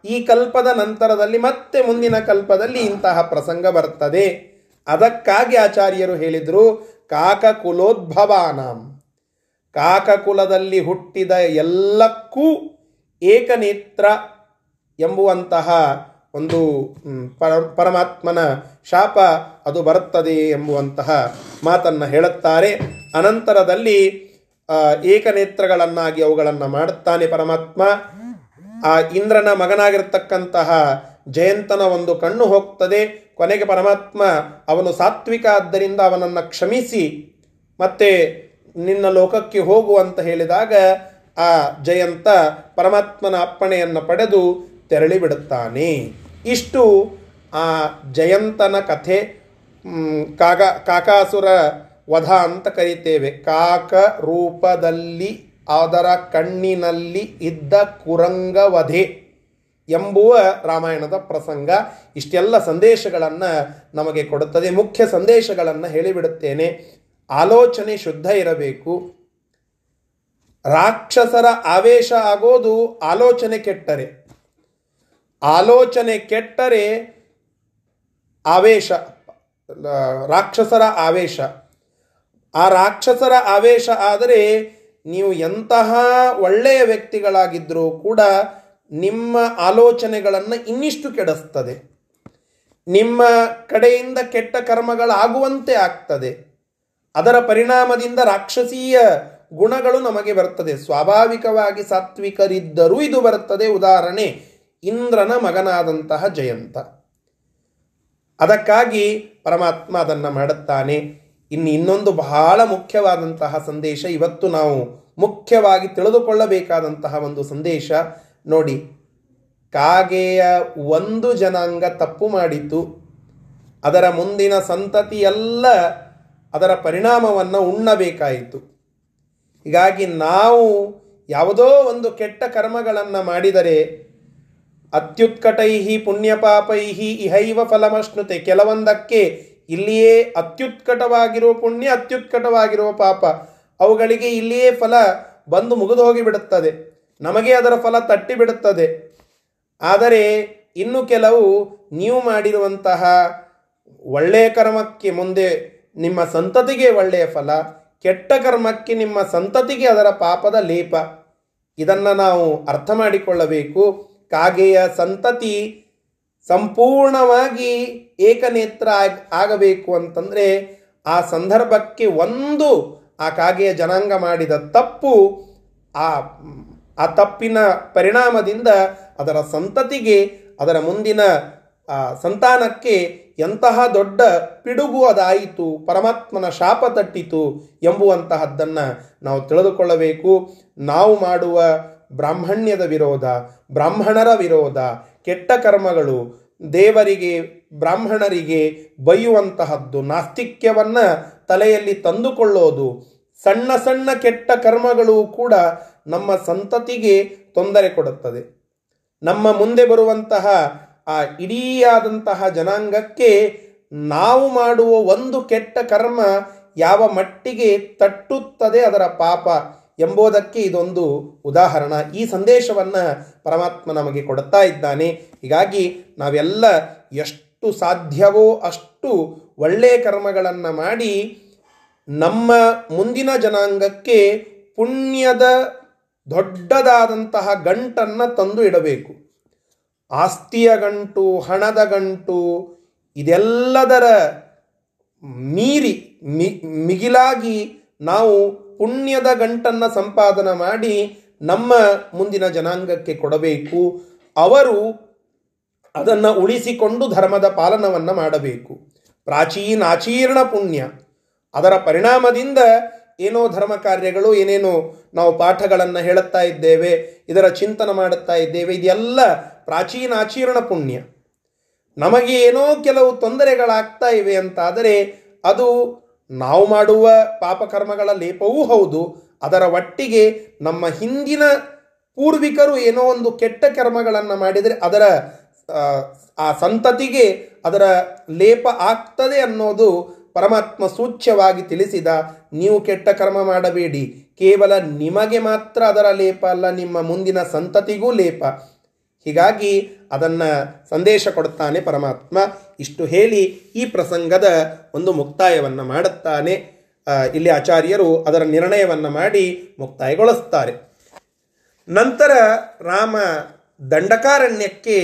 ಈ ಕಲ್ಪದ ನಂತರದಲ್ಲಿ ಮತ್ತೆ ಮುಂದಿನ ಕಲ್ಪದಲ್ಲಿ ಇಂತಹ ಪ್ರಸಂಗ ಬರ್ತದೆ. ಅದಕ್ಕಾಗಿ ಆಚಾರ್ಯರು ಹೇಳಿದರು, ಕಾಕಕುಲೋದ್ಭವಾನಾಂ. ಕಾಕಕುಲದಲ್ಲಿ ಹುಟ್ಟಿದ ಎಲ್ಲಕ್ಕೂ ಏಕನೇತ್ರ ಎಂಬುವಂತಹ ಒಂದು ಪರ, ಪರಮಾತ್ಮನ ಶಾಪ ಅದು ಬರುತ್ತದೆ ಎಂಬುವಂತಹ ಮಾತನ್ನು ಹೇಳುತ್ತಾರೆ. ಅನಂತರದಲ್ಲಿ ಏಕನೇತ್ರಗಳನ್ನಾಗಿ ಅವುಗಳನ್ನು ಮಾಡುತ್ತಾನೆ ಪರಮಾತ್ಮ. ಆ ಇಂದ್ರನ ಮಗನಾಗಿರ್ತಕ್ಕಂತಹ ಜಯಂತನ ಒಂದು ಕಣ್ಣು ಹೋಗ್ತದೆ. ಕೊನೆಗೆ ಪರಮಾತ್ಮ ಅವನು ಸಾತ್ವಿಕ ಆದ್ದರಿಂದ ಅವನನ್ನು ಕ್ಷಮಿಸಿ ಮತ್ತೆ ನಿನ್ನ ಲೋಕಕ್ಕೆ ಹೋಗು ಅಂತ ಹೇಳಿದಾಗ ಆ ಜಯಂತ ಪರಮಾತ್ಮನ ಅಪ್ಪಣೆಯನ್ನು ಪಡೆದು ತೆರಳಿ ಬಿಡುತ್ತಾನೆ. ಇಷ್ಟು ಆ ಜಯಂತನ ಕಥೆ. ಕಾಗ, ಕಾಕಾಸುರ ವಧ ಅಂತ ಕರೀತೇವೆ. ಕಾಕ ರೂಪದಲ್ಲಿ ಅದರ ಕಣ್ಣಿನಲ್ಲಿ ಇದ್ದ ಕುರಂಗವಧೆ ಎಂಬುವ ರಾಮಾಯಣದ ಪ್ರಸಂಗ ಇಷ್ಟೆಲ್ಲ ಸಂದೇಶಗಳನ್ನು ನಮಗೆ ಕೊಡುತ್ತದೆ. ಮುಖ್ಯ ಸಂದೇಶಗಳನ್ನು ಹೇಳಿಬಿಡುತ್ತೇನೆ. ಆಲೋಚನೆ ಶುದ್ಧ ಇರಬೇಕು. ರಾಕ್ಷಸರ ಆವೇಶ ಆಗೋದು ಆಲೋಚನೆ ಕೆಟ್ಟರೆ. ಆಲೋಚನೆ ಕೆಟ್ಟರೆ ಆವೇಶ, ರಾಕ್ಷಸರ ಆವೇಶ. ಆ ರಾಕ್ಷಸರ ಆವೇಶ ಆದರೆ ನೀವು ಎಂತಹ ಒಳ್ಳೆಯ ವ್ಯಕ್ತಿಗಳಾಗಿದ್ದರೂ ಕೂಡ ನಿಮ್ಮ ಆಲೋಚನೆಗಳನ್ನು ಇನ್ನಿಷ್ಟು ಕೆಡಿಸ್ತದೆ. ನಿಮ್ಮ ಕಡೆಯಿಂದ ಕೆಟ್ಟ ಕರ್ಮಗಳಾಗುವಂತೆ ಆಗ್ತದೆ. ಅದರ ಪರಿಣಾಮದಿಂದ ರಾಕ್ಷಸೀಯ ಗುಣಗಳು ನಮಗೆ ಬರ್ತದೆ. ಸ್ವಾಭಾವಿಕವಾಗಿ ಸಾತ್ವಿಕರಿದ್ದರೂ ಇದು ಬರುತ್ತದೆ ಉದಾಹರಣೆ, ಇಂದ್ರನ ಮಗನಾದಂತಹ ಜಯಂತ. ಅದಕ್ಕಾಗಿ ಪರಮಾತ್ಮ ಅದನ್ನು ಮಾಡುತ್ತಾನೆ. ಇನ್ನು ಇನ್ನೊಂದು ಬಹಳ ಮುಖ್ಯವಾದಂತಹ ಸಂದೇಶ ಇವತ್ತು ನಾವು ಮುಖ್ಯವಾಗಿ ತಿಳಿದುಕೊಳ್ಳಬೇಕಾದಂತಹ ಒಂದು ಸಂದೇಶ. ನೋಡಿ, ಕಾಗೆಯ ಒಂದು ಜನಾಂಗ ತಪ್ಪು ಮಾಡಿತು ಅದರ ಮುಂದಿನ ಸಂತತಿಯೆಲ್ಲ ಅದರ ಪರಿಣಾಮವನ್ನು ಉಣ್ಣಬೇಕಾಯಿತು. ಹೀಗಾಗಿ ನಾವು ಯಾವುದೋ ಒಂದು ಕೆಟ್ಟ ಕರ್ಮಗಳನ್ನು ಮಾಡಿದರೆ, ಅತ್ಯುತ್ಕಟೈಹಿ ಪುಣ್ಯಪಾಪೈಹಿ ಇಹೈವ ಫಲಮಶ್ನುತೆ, ಕೆಲವೊಂದಕ್ಕೆ ಇಲ್ಲಿಯೇ ಅತ್ಯುತ್ಕಟವಾಗಿರುವ ಪುಣ್ಯ, ಅತ್ಯುತ್ಕಟವಾಗಿರುವ ಪಾಪ. ಅವುಗಳಿಗೆ ಇಲ್ಲಿಯೇ ಫಲ ಬಂದು ಮುಗಿದು ಹೋಗಿಬಿಡುತ್ತದೆ ನಮಗೆ ಅದರ ಫಲ ತಟ್ಟಿಬಿಡುತ್ತದೆ. ಆದರೆ ಇನ್ನು ಕೆಲವು ನೀವು ಮಾಡಿರುವಂತಹ ಒಳ್ಳೆಯ ಕರ್ಮಕ್ಕೆ ಮುಂದೆ ನಿಮ್ಮ ಸಂತತಿಗೆ ಒಳ್ಳೆಯ ಫಲ, ಕೆಟ್ಟ ಕರ್ಮಕ್ಕೆ ನಿಮ್ಮ ಸಂತತಿಗೆ ಅದರ ಪಾಪದ ಲೇಪ. ಇದನ್ನು ನಾವು ಅರ್ಥ ಮಾಡಿಕೊಳ್ಳಬೇಕು. ಕಾಗೆಯ ಸಂತತಿ ಸಂಪೂರ್ಣವಾಗಿ ಏಕನೇತ್ರ ಆಗ್- ಆಗಬೇಕು ಅಂತಂದರೆ ಆ ಸಂದರ್ಭಕ್ಕೆ ಒಂದು ಆ ಕಾಗೆಯ ಜನಾಂಗ ಮಾಡಿದ ತಪ್ಪು ಆ ಆ ತಪ್ಪಿನ ಪರಿಣಾಮದಿಂದ ಅದರ ಸಂತತಿಗೆ, ಅದರ ಮುಂದಿನ ಸಂತಾನಕ್ಕೆ ಎಂತಹ ದೊಡ್ಡ ಪಿಡುಗು ಅದಾಯಿತು, ಪರಮಾತ್ಮನ ಶಾಪ ತಟ್ಟಿತು ಎಂಬುವಂತಹದ್ದನ್ನು ನಾವು ತಿಳಿದುಕೊಳ್ಳಬೇಕು. ನಾವು ಮಾಡುವ ಬ್ರಾಹ್ಮಣ್ಯದ ವಿರೋಧ, ಬ್ರಾಹ್ಮಣರ ವಿರೋಧ ಕೆಟ್ಟ ಕರ್ಮಗಳು ದೇವರಿಗೆ, ಬ್ರಾಹ್ಮಣರಿಗೆ ಬೈಯುವಂತಹದ್ದು ನಾಸ್ತಿಕ್ಯವನ್ನು ತಲೆಯಲ್ಲಿ ತಂದುಕೊಳ್ಳೋದು, ಸಣ್ಣ ಸಣ್ಣ ಕೆಟ್ಟ ಕರ್ಮಗಳು ಕೂಡ ನಮ್ಮ ಸಂತತಿಗೆ ತೊಂದರೆ ಕೊಡುತ್ತದೆ. ನಮ್ಮ ಮುಂದೆ ಬರುವಂತಹ ಆ ಇಡೀಯಾದಂತಹ ಜನಾಂಗಕ್ಕೆ ನಾವು ಮಾಡುವ ಒಂದು ಕೆಟ್ಟ ಕರ್ಮ ಯಾವ ಮಟ್ಟಿಗೆ ತಟ್ಟುತ್ತದೆ ಅದರ ಪಾಪ. ಎಂಬುದಕ್ಕೆ ಇದೊಂದು ಉದಾಹರಣ. ಈ ಸಂದೇಶವನ್ನು ಪರಮಾತ್ಮ ನಮಗೆ ಕೊಡುತ್ತಾ ಇದ್ದಾನೆ. ಹೀಗಾಗಿ ನಾವೆಲ್ಲ ಎಷ್ಟು ಸಾಧ್ಯವೋ ಅಷ್ಟು ಒಳ್ಳೆಯ ಕರ್ಮಗಳನ್ನು ಮಾಡಿ ನಮ್ಮ ಮುಂದಿನ ಜನಾಂಗಕ್ಕೆ ಪುಣ್ಯದ ದೊಡ್ಡದಾದಂತಹ ಗಂಟನ್ನು ತಂದು ಇಡಬೇಕು. ಆಸ್ತಿಯ ಗಂಟು, ಹಣದ ಗಂಟು, ಇದೆಲ್ಲದರ ಮೀರಿ ಮಿ, ಮಿಗಿಲಾಗಿ ನಾವು ಪುಣ್ಯದ ಗಂಟನ್ನು ಸಂಪಾದನೆ ಮಾಡಿ ನಮ್ಮ ಮುಂದಿನ ಜನಾಂಗಕ್ಕೆ ಕೊಡಬೇಕು. ಅವರು ಅದನ್ನು ಉಳಿಸಿಕೊಂಡು ಧರ್ಮದ ಪಾಲನವನ್ನು ಮಾಡಬೇಕು. ಪ್ರಾಚೀನಾಚೀರ್ಣ ಪುಣ್ಯ. ಅದರ ಪರಿಣಾಮದಿಂದ ಏನೋ ಧರ್ಮ ಕಾರ್ಯಗಳು, ಏನೇನೋ ನಾವು ಪಾಠಗಳನ್ನು ಹೇಳುತ್ತಾ ಇದ್ದೇವೆ, ಇದರ ಚಿಂತನ ಮಾಡುತ್ತಾ ಇದ್ದೇವೆ, ಇದೆಲ್ಲ ಪ್ರಾಚೀನಾಚೀರ್ಣ ಪುಣ್ಯ. ನಮಗೆ ಏನೋ ಕೆಲವು ತೊಂದರೆಗಳಾಗ್ತಾ ಇವೆ ಅಂತಾದರೆ ಅದು ನಾವು ಮಾಡುವ ಪಾಪಕರ್ಮಗಳ ಲೇಪವೂ ಹೌದು. ಅದರ ಒಟ್ಟಿಗೆ ನಮ್ಮ ಹಿಂದಿನ ಪೂರ್ವಿಕರು ಏನೋ ಒಂದು ಕೆಟ್ಟ ಕರ್ಮಗಳನ್ನು ಮಾಡಿದರೆ ಅದರ, ಆ ಸಂತತಿಗೆ ಅದರ ಲೇಪ ಆಗ್ತದೆ ಅನ್ನೋದು ಪರಮಾತ್ಮ ಸೂಚ್ಯವಾಗಿ ತಿಳಿಸಿದ. ನೀವು ಕೆಟ್ಟ ಕರ್ಮ ಮಾಡಬೇಡಿ. ಕೇವಲ ನಿಮಗೆ ಮಾತ್ರ ಅದರ ಲೇಪ ಅಲ್ಲ, ನಿಮ್ಮ ಮುಂದಿನ ಸಂತತಿಗೂ ಲೇಪ. ಹೀಗಾಗಿ ಅದನ್ನು ಸಂದೇಶ ಕೊಡುತ್ತಾನೆ ಪರಮಾತ್ಮ. ಇಷ್ಟು ಹೇಳಿ ಈ ಪ್ರಸಂಗದ ಒಂದು ಮುಕ್ತಾಯವನ್ನು ಮಾಡುತ್ತಾನೆ. ಇಲ್ಲಿ ಆಚಾರ್ಯರು ಅದರ ನಿರ್ಣಯವನ್ನು ಮಾಡಿ ಮುಕ್ತಾಯಗೊಳಿಸ್ತಾರೆ. ನಂತರ ರಾಮ ದಂಡಕಾರಣ್ಯಕ್ಕೆ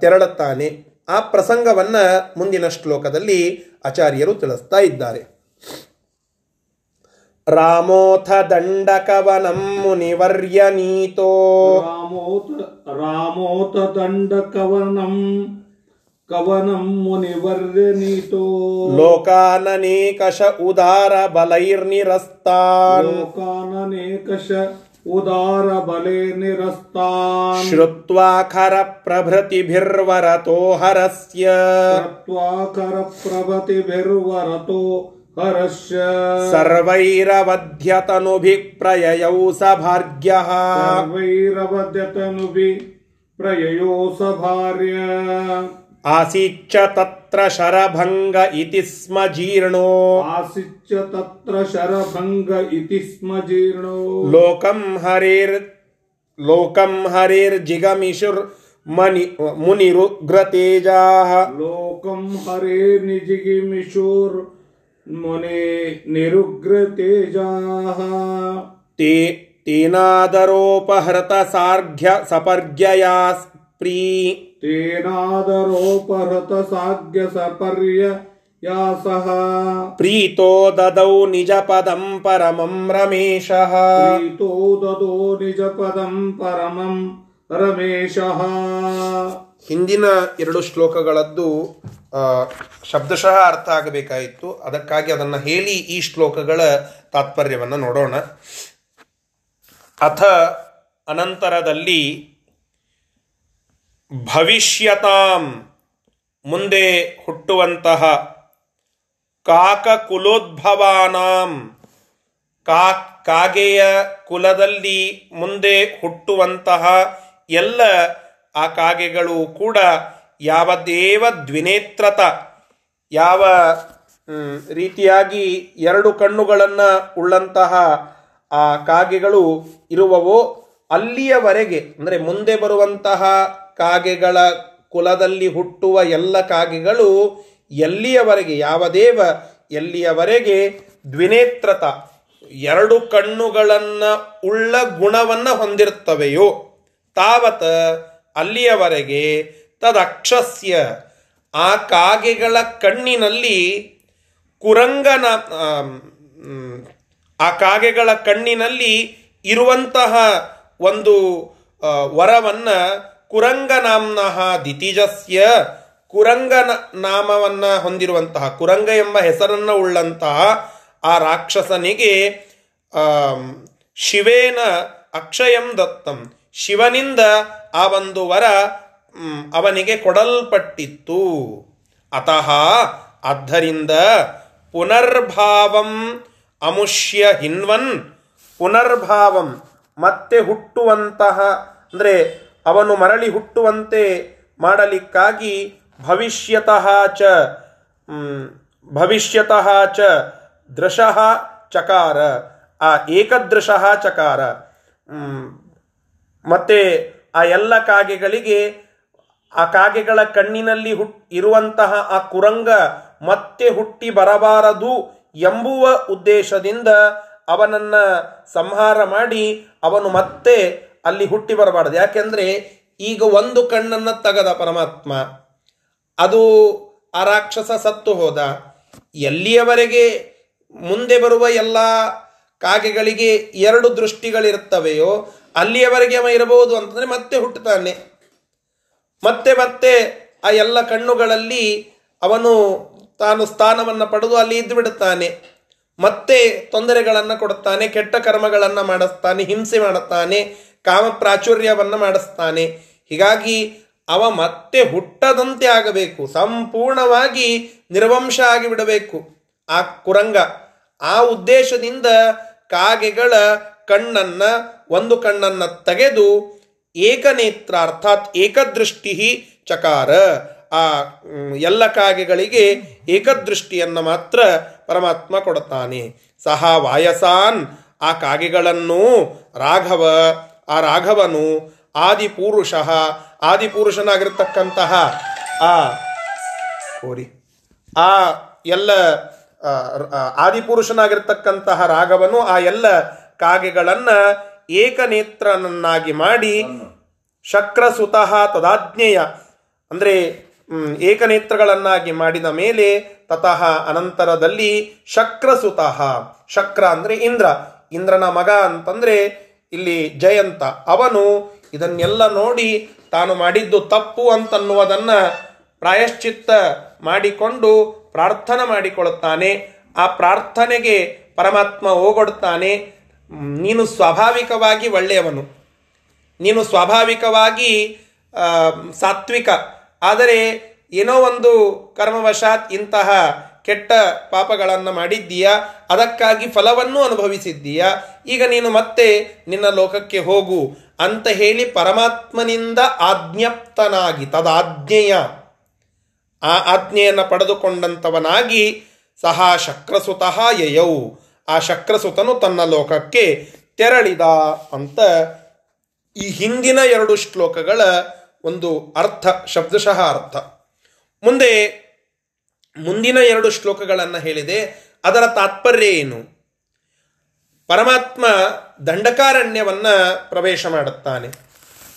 ತೆರಳುತ್ತಾನೆ. ಆ ಪ್ರಸಂಗವನ್ನು ಮುಂದಿನ ಶ್ಲೋಕದಲ್ಲಿ ಆಚಾರ್ಯರು ತಿಳಿಸ್ತಾ ಇದ್ದಾರೆ. ರಾಮೋಥ ದಂಡಕವನಂ ಮುನಿವರ್ಯ ನೀತೋ. ರಾಮೋತ ರಾಮೋತ ದಂಡಕವನಂ ಕವನಂ ಮುನಿವರ್ಯ ನೀತೋ. ಲೋಕಾನನೇಕಶ ಉದಾರ ಬಲೈರ್ನಿರಸ್ತಾನ್. ಲೋಕಾನನೇಕಶ ಉದಾರ ಬಲೆ ನಿರಸ್ತಾನ್ ಶ್ರುತ್ವಾ ಖರ ಪ್ರಭೃತಿಭಿರ್ವರತೋ ಹರಸ್ಯ ತ್ವಾಕರ ಪ್ರಭತಿಭಿರ್ವರತೋ ಹರಸ್ಯ ಸರ್ವೈರವಧ್ಯತನುಭಿಪ್ರಯಯೌ ಸ ಭಾರ್ಗ್ಯಃ ಸರ್ವೈರವದ್ಯತನುಭಿ ಪ್ರಯಯೋ ಸ ಭಾರ್ಯ ಆಸೀಚ್ಚ ತತ್ರ ಶರಭಂಗ ಇತಿ ಸ್ಮ ಜೀರ್ಣೋ ಆಸಿಚ್ಯ ತತ್ರ ಶರಭಂಗ ಇತಿ ಸ್ಮ ಜೀರ್ಣೋ ಲೋಕಂ मुने निरुग्रतेजाः। ते तेनादरोपहृतसार्घ्यसपर्घ्यया प्री। तेनादरोपहृतसार्घ्यसपर्य यासः प्रीतो ददौ निजपदं परमं रमेशः। प्रीतो ददौ निजपदं परमं रमेशः। ಹಿಂದಿನ ಎರಡು ಶ್ಲೋಕಗಳದ್ದು ಶಬ್ದಶಃ ಅರ್ಥ ಆಗಬೇಕಾಯಿತು. ಅದಕ್ಕಾಗಿ ಅದನ್ನು ಹೇಳಿ ಈ ಶ್ಲೋಕಗಳ ತಾತ್ಪರ್ಯವನ್ನು ನೋಡೋಣ. ಅಥ ಅನಂತರದಲ್ಲಿ, ಭವಿಷ್ಯತಾಂ ಮುಂದೆ ಹುಟ್ಟುವಂತಹ ಕಾಕಕುಲೋದ್ಭವಾನಾಂ, ಕಾ, ಕಾಗೆಯ ಕುಲದಲ್ಲಿ ಮುಂದೆ ಹುಟ್ಟುವಂತಹ ಎಲ್ಲ ಆ ಕಾಗೆಗಳು ಕೂಡ ಯಾವ ದೇವ ದ್ವಿನೇತ್ರತ, ಯಾವ ರೀತಿಯಾಗಿ ಎರಡು ಕಣ್ಣುಗಳನ್ನು ಉಳ್ಳಂತಹ ಆ ಕಾಗೆಗಳು ಇರುವವೋ ಅಲ್ಲಿಯವರೆಗೆ, ಅಂದರೆ ಮುಂದೆ ಬರುವಂತಹ ಕಾಗೆಗಳ ಕುಲದಲ್ಲಿ ಹುಟ್ಟುವ ಎಲ್ಲ ಕಾಗೆಗಳು ಎಲ್ಲಿಯವರೆಗೆ ಯಾವ ದೇವ ಎಲ್ಲಿಯವರೆಗೆ ದ್ವಿನೇತ್ರತ, ಎರಡು ಕಣ್ಣುಗಳನ್ನು ಉಳ್ಳ ಗುಣವನ್ನು ಹೊಂದಿರುತ್ತವೆಯೋ, ತಾವತ ಅಲ್ಲಿಯವರೆಗೆ ತದಕ್ಷಸ್ಯ. ಆ ಕಾಗೆಗಳ ಕಣ್ಣಿನಲ್ಲಿ ಕುರಂಗನ ಆ ಕಾಗೆಗಳ ಕಣ್ಣಿನಲ್ಲಿ ಇರುವಂತಹ ಒಂದು ವರವನ್ನು ಕುರಂಗನಾಮ್ನಃ ದಿತಿಜಸ್ಯ, ಕುರಂಗನ ನಾಮವನ್ನು ಹೊಂದಿರುವಂತಹ, ಕುರಂಗ ಎಂಬ ಹೆಸರನ್ನು ಉಳ್ಳಂತಹ ಆ ರಾಕ್ಷಸನಿಗೆ ಶಿವೇನ ಅಕ್ಷಯಂ ದತ್ತಂ. ಶಿವನಿಂದ ಆ ಒಂದು ವರ ಅವನಿಗೆ ಕೊಡಲ್ಪಟ್ಟಿತ್ತು ಅತಃ ಆದ್ದರಿಂದ ಪುನರ್ಭಾವಂ ಅಮುಷ್ಯ ಹಿನ್ವನ್, ಪುನರ್ಭಾವಂ ಮತ್ತೆ ಹುಟ್ಟುವಂತಹ, ಅಂದರೆ ಅವನು ಮರಳಿ ಹುಟ್ಟುವಂತೆ ಮಾಡಲಿಕ್ಕಾಗಿ ಭವಿಷ್ಯತಃ ಚ ಭವಿಷ್ಯತಃ ಚ, ದೃಶಃ ಚಕಾರ, ಆ ಏಕದೃಶಃ ಚಕಾರ. ಮತ್ತೆ ಆ ಎಲ್ಲ ಕಾಗೆಗಳಿಗೆ, ಆ ಕಾಗೆಗಳ ಕಣ್ಣಿನಲ್ಲಿ ಹುಟ್, ಇರುವಂತಹ ಆ ಕುರಂಗ ಮತ್ತೆ ಹುಟ್ಟಿ ಬರಬಾರದು ಎಂಬುವ ಉದ್ದೇಶದಿಂದ ಅವನನ್ನ ಸಂಹಾರ ಮಾಡಿ ಅವನು ಮತ್ತೆ ಅಲ್ಲಿ ಹುಟ್ಟಿ ಬರಬಾರದು. ಯಾಕೆಂದರೆ ಈಗ ಒಂದು ಕಣ್ಣನ್ನು ತಗದ ಪರಮಾತ್ಮ, ಅದು ಆ ರಾಕ್ಷಸ ಸತ್ತು ಹೋದ. ಎಲ್ಲಿಯವರೆಗೆ ಮುಂದೆ ಬರುವ ಎಲ್ಲ ಕಾಗೆಗಳಿಗೆ ಎರಡು ದೃಷ್ಟಿಗಳಿರುತ್ತವೆಯೋ ಅಲ್ಲಿಯವರೆಗೆ ಅವ ಇರಬಹುದು ಅಂತಂದ್ರೆ ಮತ್ತೆ ಹುಟ್ಟುತ್ತಾನೆ. ಮತ್ತೆ ಮತ್ತೆ ಆ ಎಲ್ಲ ಕಣ್ಣುಗಳಲ್ಲಿ ಅವನು ತಾನು ಸ್ಥಾನವನ್ನು ಪಡೆದು ಅಲ್ಲಿ ಇದ್ದು ಬಿಡುತ್ತಾನೆ. ಮತ್ತೆ ತೊಂದರೆಗಳನ್ನು ಕೊಡುತ್ತಾನೆ, ಕೆಟ್ಟ ಕರ್ಮಗಳನ್ನು ಮಾಡಿಸ್ತಾನೆ, ಹಿಂಸೆ ಮಾಡುತ್ತಾನೆ, ಕಾಮ ಪ್ರಾಚುರ್ಯವನ್ನು ಮಾಡಿಸ್ತಾನೆ. ಹೀಗಾಗಿ ಅವ ಮತ್ತೆ ಹುಟ್ಟದಂತೆ ಆಗಬೇಕು, ಸಂಪೂರ್ಣವಾಗಿ ನಿರ್ವಂಶ ಆಗಿಬಿಡಬೇಕು ಆ ಕುರಂಗ. ಆ ಉದ್ದೇಶದಿಂದ ಕಾಗೆಗಳ ಕಣ್ಣನ್ನ, ಒಂದು ಕಣ್ಣನ್ನ ತೆಗೆದು ಏಕನೇತ್ರ ಅರ್ಥಾತ್ ಏಕದೃಷ್ಟಿ ಚಕಾರ. ಆ ಎಲ್ಲ ಕಾಗೆಗಳಿಗೆ ಏಕದೃಷ್ಟಿಯನ್ನು ಮಾತ್ರ ಪರಮಾತ್ಮ ಕೊಡುತ್ತಾನೆ. ಸಹ ವಾಯಸಾನ್, ಆ ಕಾಗೆಗಳನ್ನು ರಾಘವ, ಆ ರಾಘವನು ಆದಿಪುರುಷ, ಆದಿಪುರುಷನಾಗಿರ್ತಕ್ಕಂತಹ, ಆ, ಕೋರಿ, ಆ ಎಲ್ಲ ಆದಿಪುರುಷನಾಗಿರ್ತಕ್ಕಂತಹ ರಾಘವನು ಆ ಎಲ್ಲ ಕಾಗೆಗಳನ್ನ ಏಕನೇತ್ರನನ್ನಾಗಿ ಮಾಡಿ ಶಕ್ರಸುತಃ ತದಾಜ್ಞೆಯ. ಅಂದರೆ ಏಕನೇತ್ರಗಳನ್ನಾಗಿ ಮಾಡಿದ ಮೇಲೆ ತತಃ ಅನಂತರದಲ್ಲಿ ಶಕ್ರಸುತಃ. ಶಕ್ರ ಅಂದರೆ ಇಂದ್ರ. ಇಂದ್ರನ ಮಗ ಅಂತಂದ್ರೆ ಇಲ್ಲಿ ಜಯಂತ. ಅವನು ಇದನ್ನೆಲ್ಲ ನೋಡಿ ತಾನು ಮಾಡಿದ್ದು ತಪ್ಪು ಅಂತನ್ನುವುದನ್ನು ಪ್ರಾಯಶ್ಚಿತ್ತ ಮಾಡಿಕೊಂಡು ಪ್ರಾರ್ಥನೆ ಮಾಡಿಕೊಳ್ಳುತ್ತಾನೆ. ಆ ಪ್ರಾರ್ಥನೆಗೆ ಪರಮಾತ್ಮ ಹೋಗೊಡುತ್ತಾನೆ ಮ್, ನೀನು ಸ್ವಾಭಾವಿಕವಾಗಿ ಒಳ್ಳೆಯವನು. ನೀನು ಸ್ವಾಭಾವಿಕವಾಗಿ ಸಾತ್ವಿಕ. ಆದರೆ ಏನೋ ಒಂದು ಕರ್ಮವಶಾತ್ ಇಂತಹ ಕೆಟ್ಟ ಪಾಪಗಳನ್ನು ಮಾಡಿದ್ದೀಯಾ? ಅದಕ್ಕಾಗಿ ಫಲವನ್ನು ಅನುಭವಿಸಿದ್ದೀಯಾ? ಈಗ ನೀನು ಮತ್ತೆ ನಿನ್ನ ಲೋಕಕ್ಕೆ ಹೋಗು ಅಂತ ಹೇಳಿ ಪರಮಾತ್ಮನಿಂದ ಆಜ್ಞಪ್ತನಾಗಿ, ತದಾಜ್ಞೆಯ. ಆ ಆಜ್ಞೆಯನ್ನು ಪಡೆದುಕೊಂಡಂಥವನಾಗಿ ಸಹ ಶಕ್ರಸುತಃ ಯಯೌ. ಆ ಶಕ್ರಸುತನು ತನ್ನ ಲೋಕಕ್ಕೆ ತೆರಳಿದ ಅಂತ ಈ ಹಿಂದಿನ ಎರಡು ಶ್ಲೋಕಗಳ ಒಂದು ಅರ್ಥ, ಶಬ್ದಶಃ ಅರ್ಥ. ಮುಂದೆ ಮುಂದಿನ ಎರಡು ಶ್ಲೋಕಗಳನ್ನು ಹೇಳಿದೆ. ಅದರ ತಾತ್ಪರ್ಯ ಏನು? ಪರಮಾತ್ಮ ದಂಡಕಾರಣ್ಯವನ್ನು ಪ್ರವೇಶ ಮಾಡುತ್ತಾನೆ.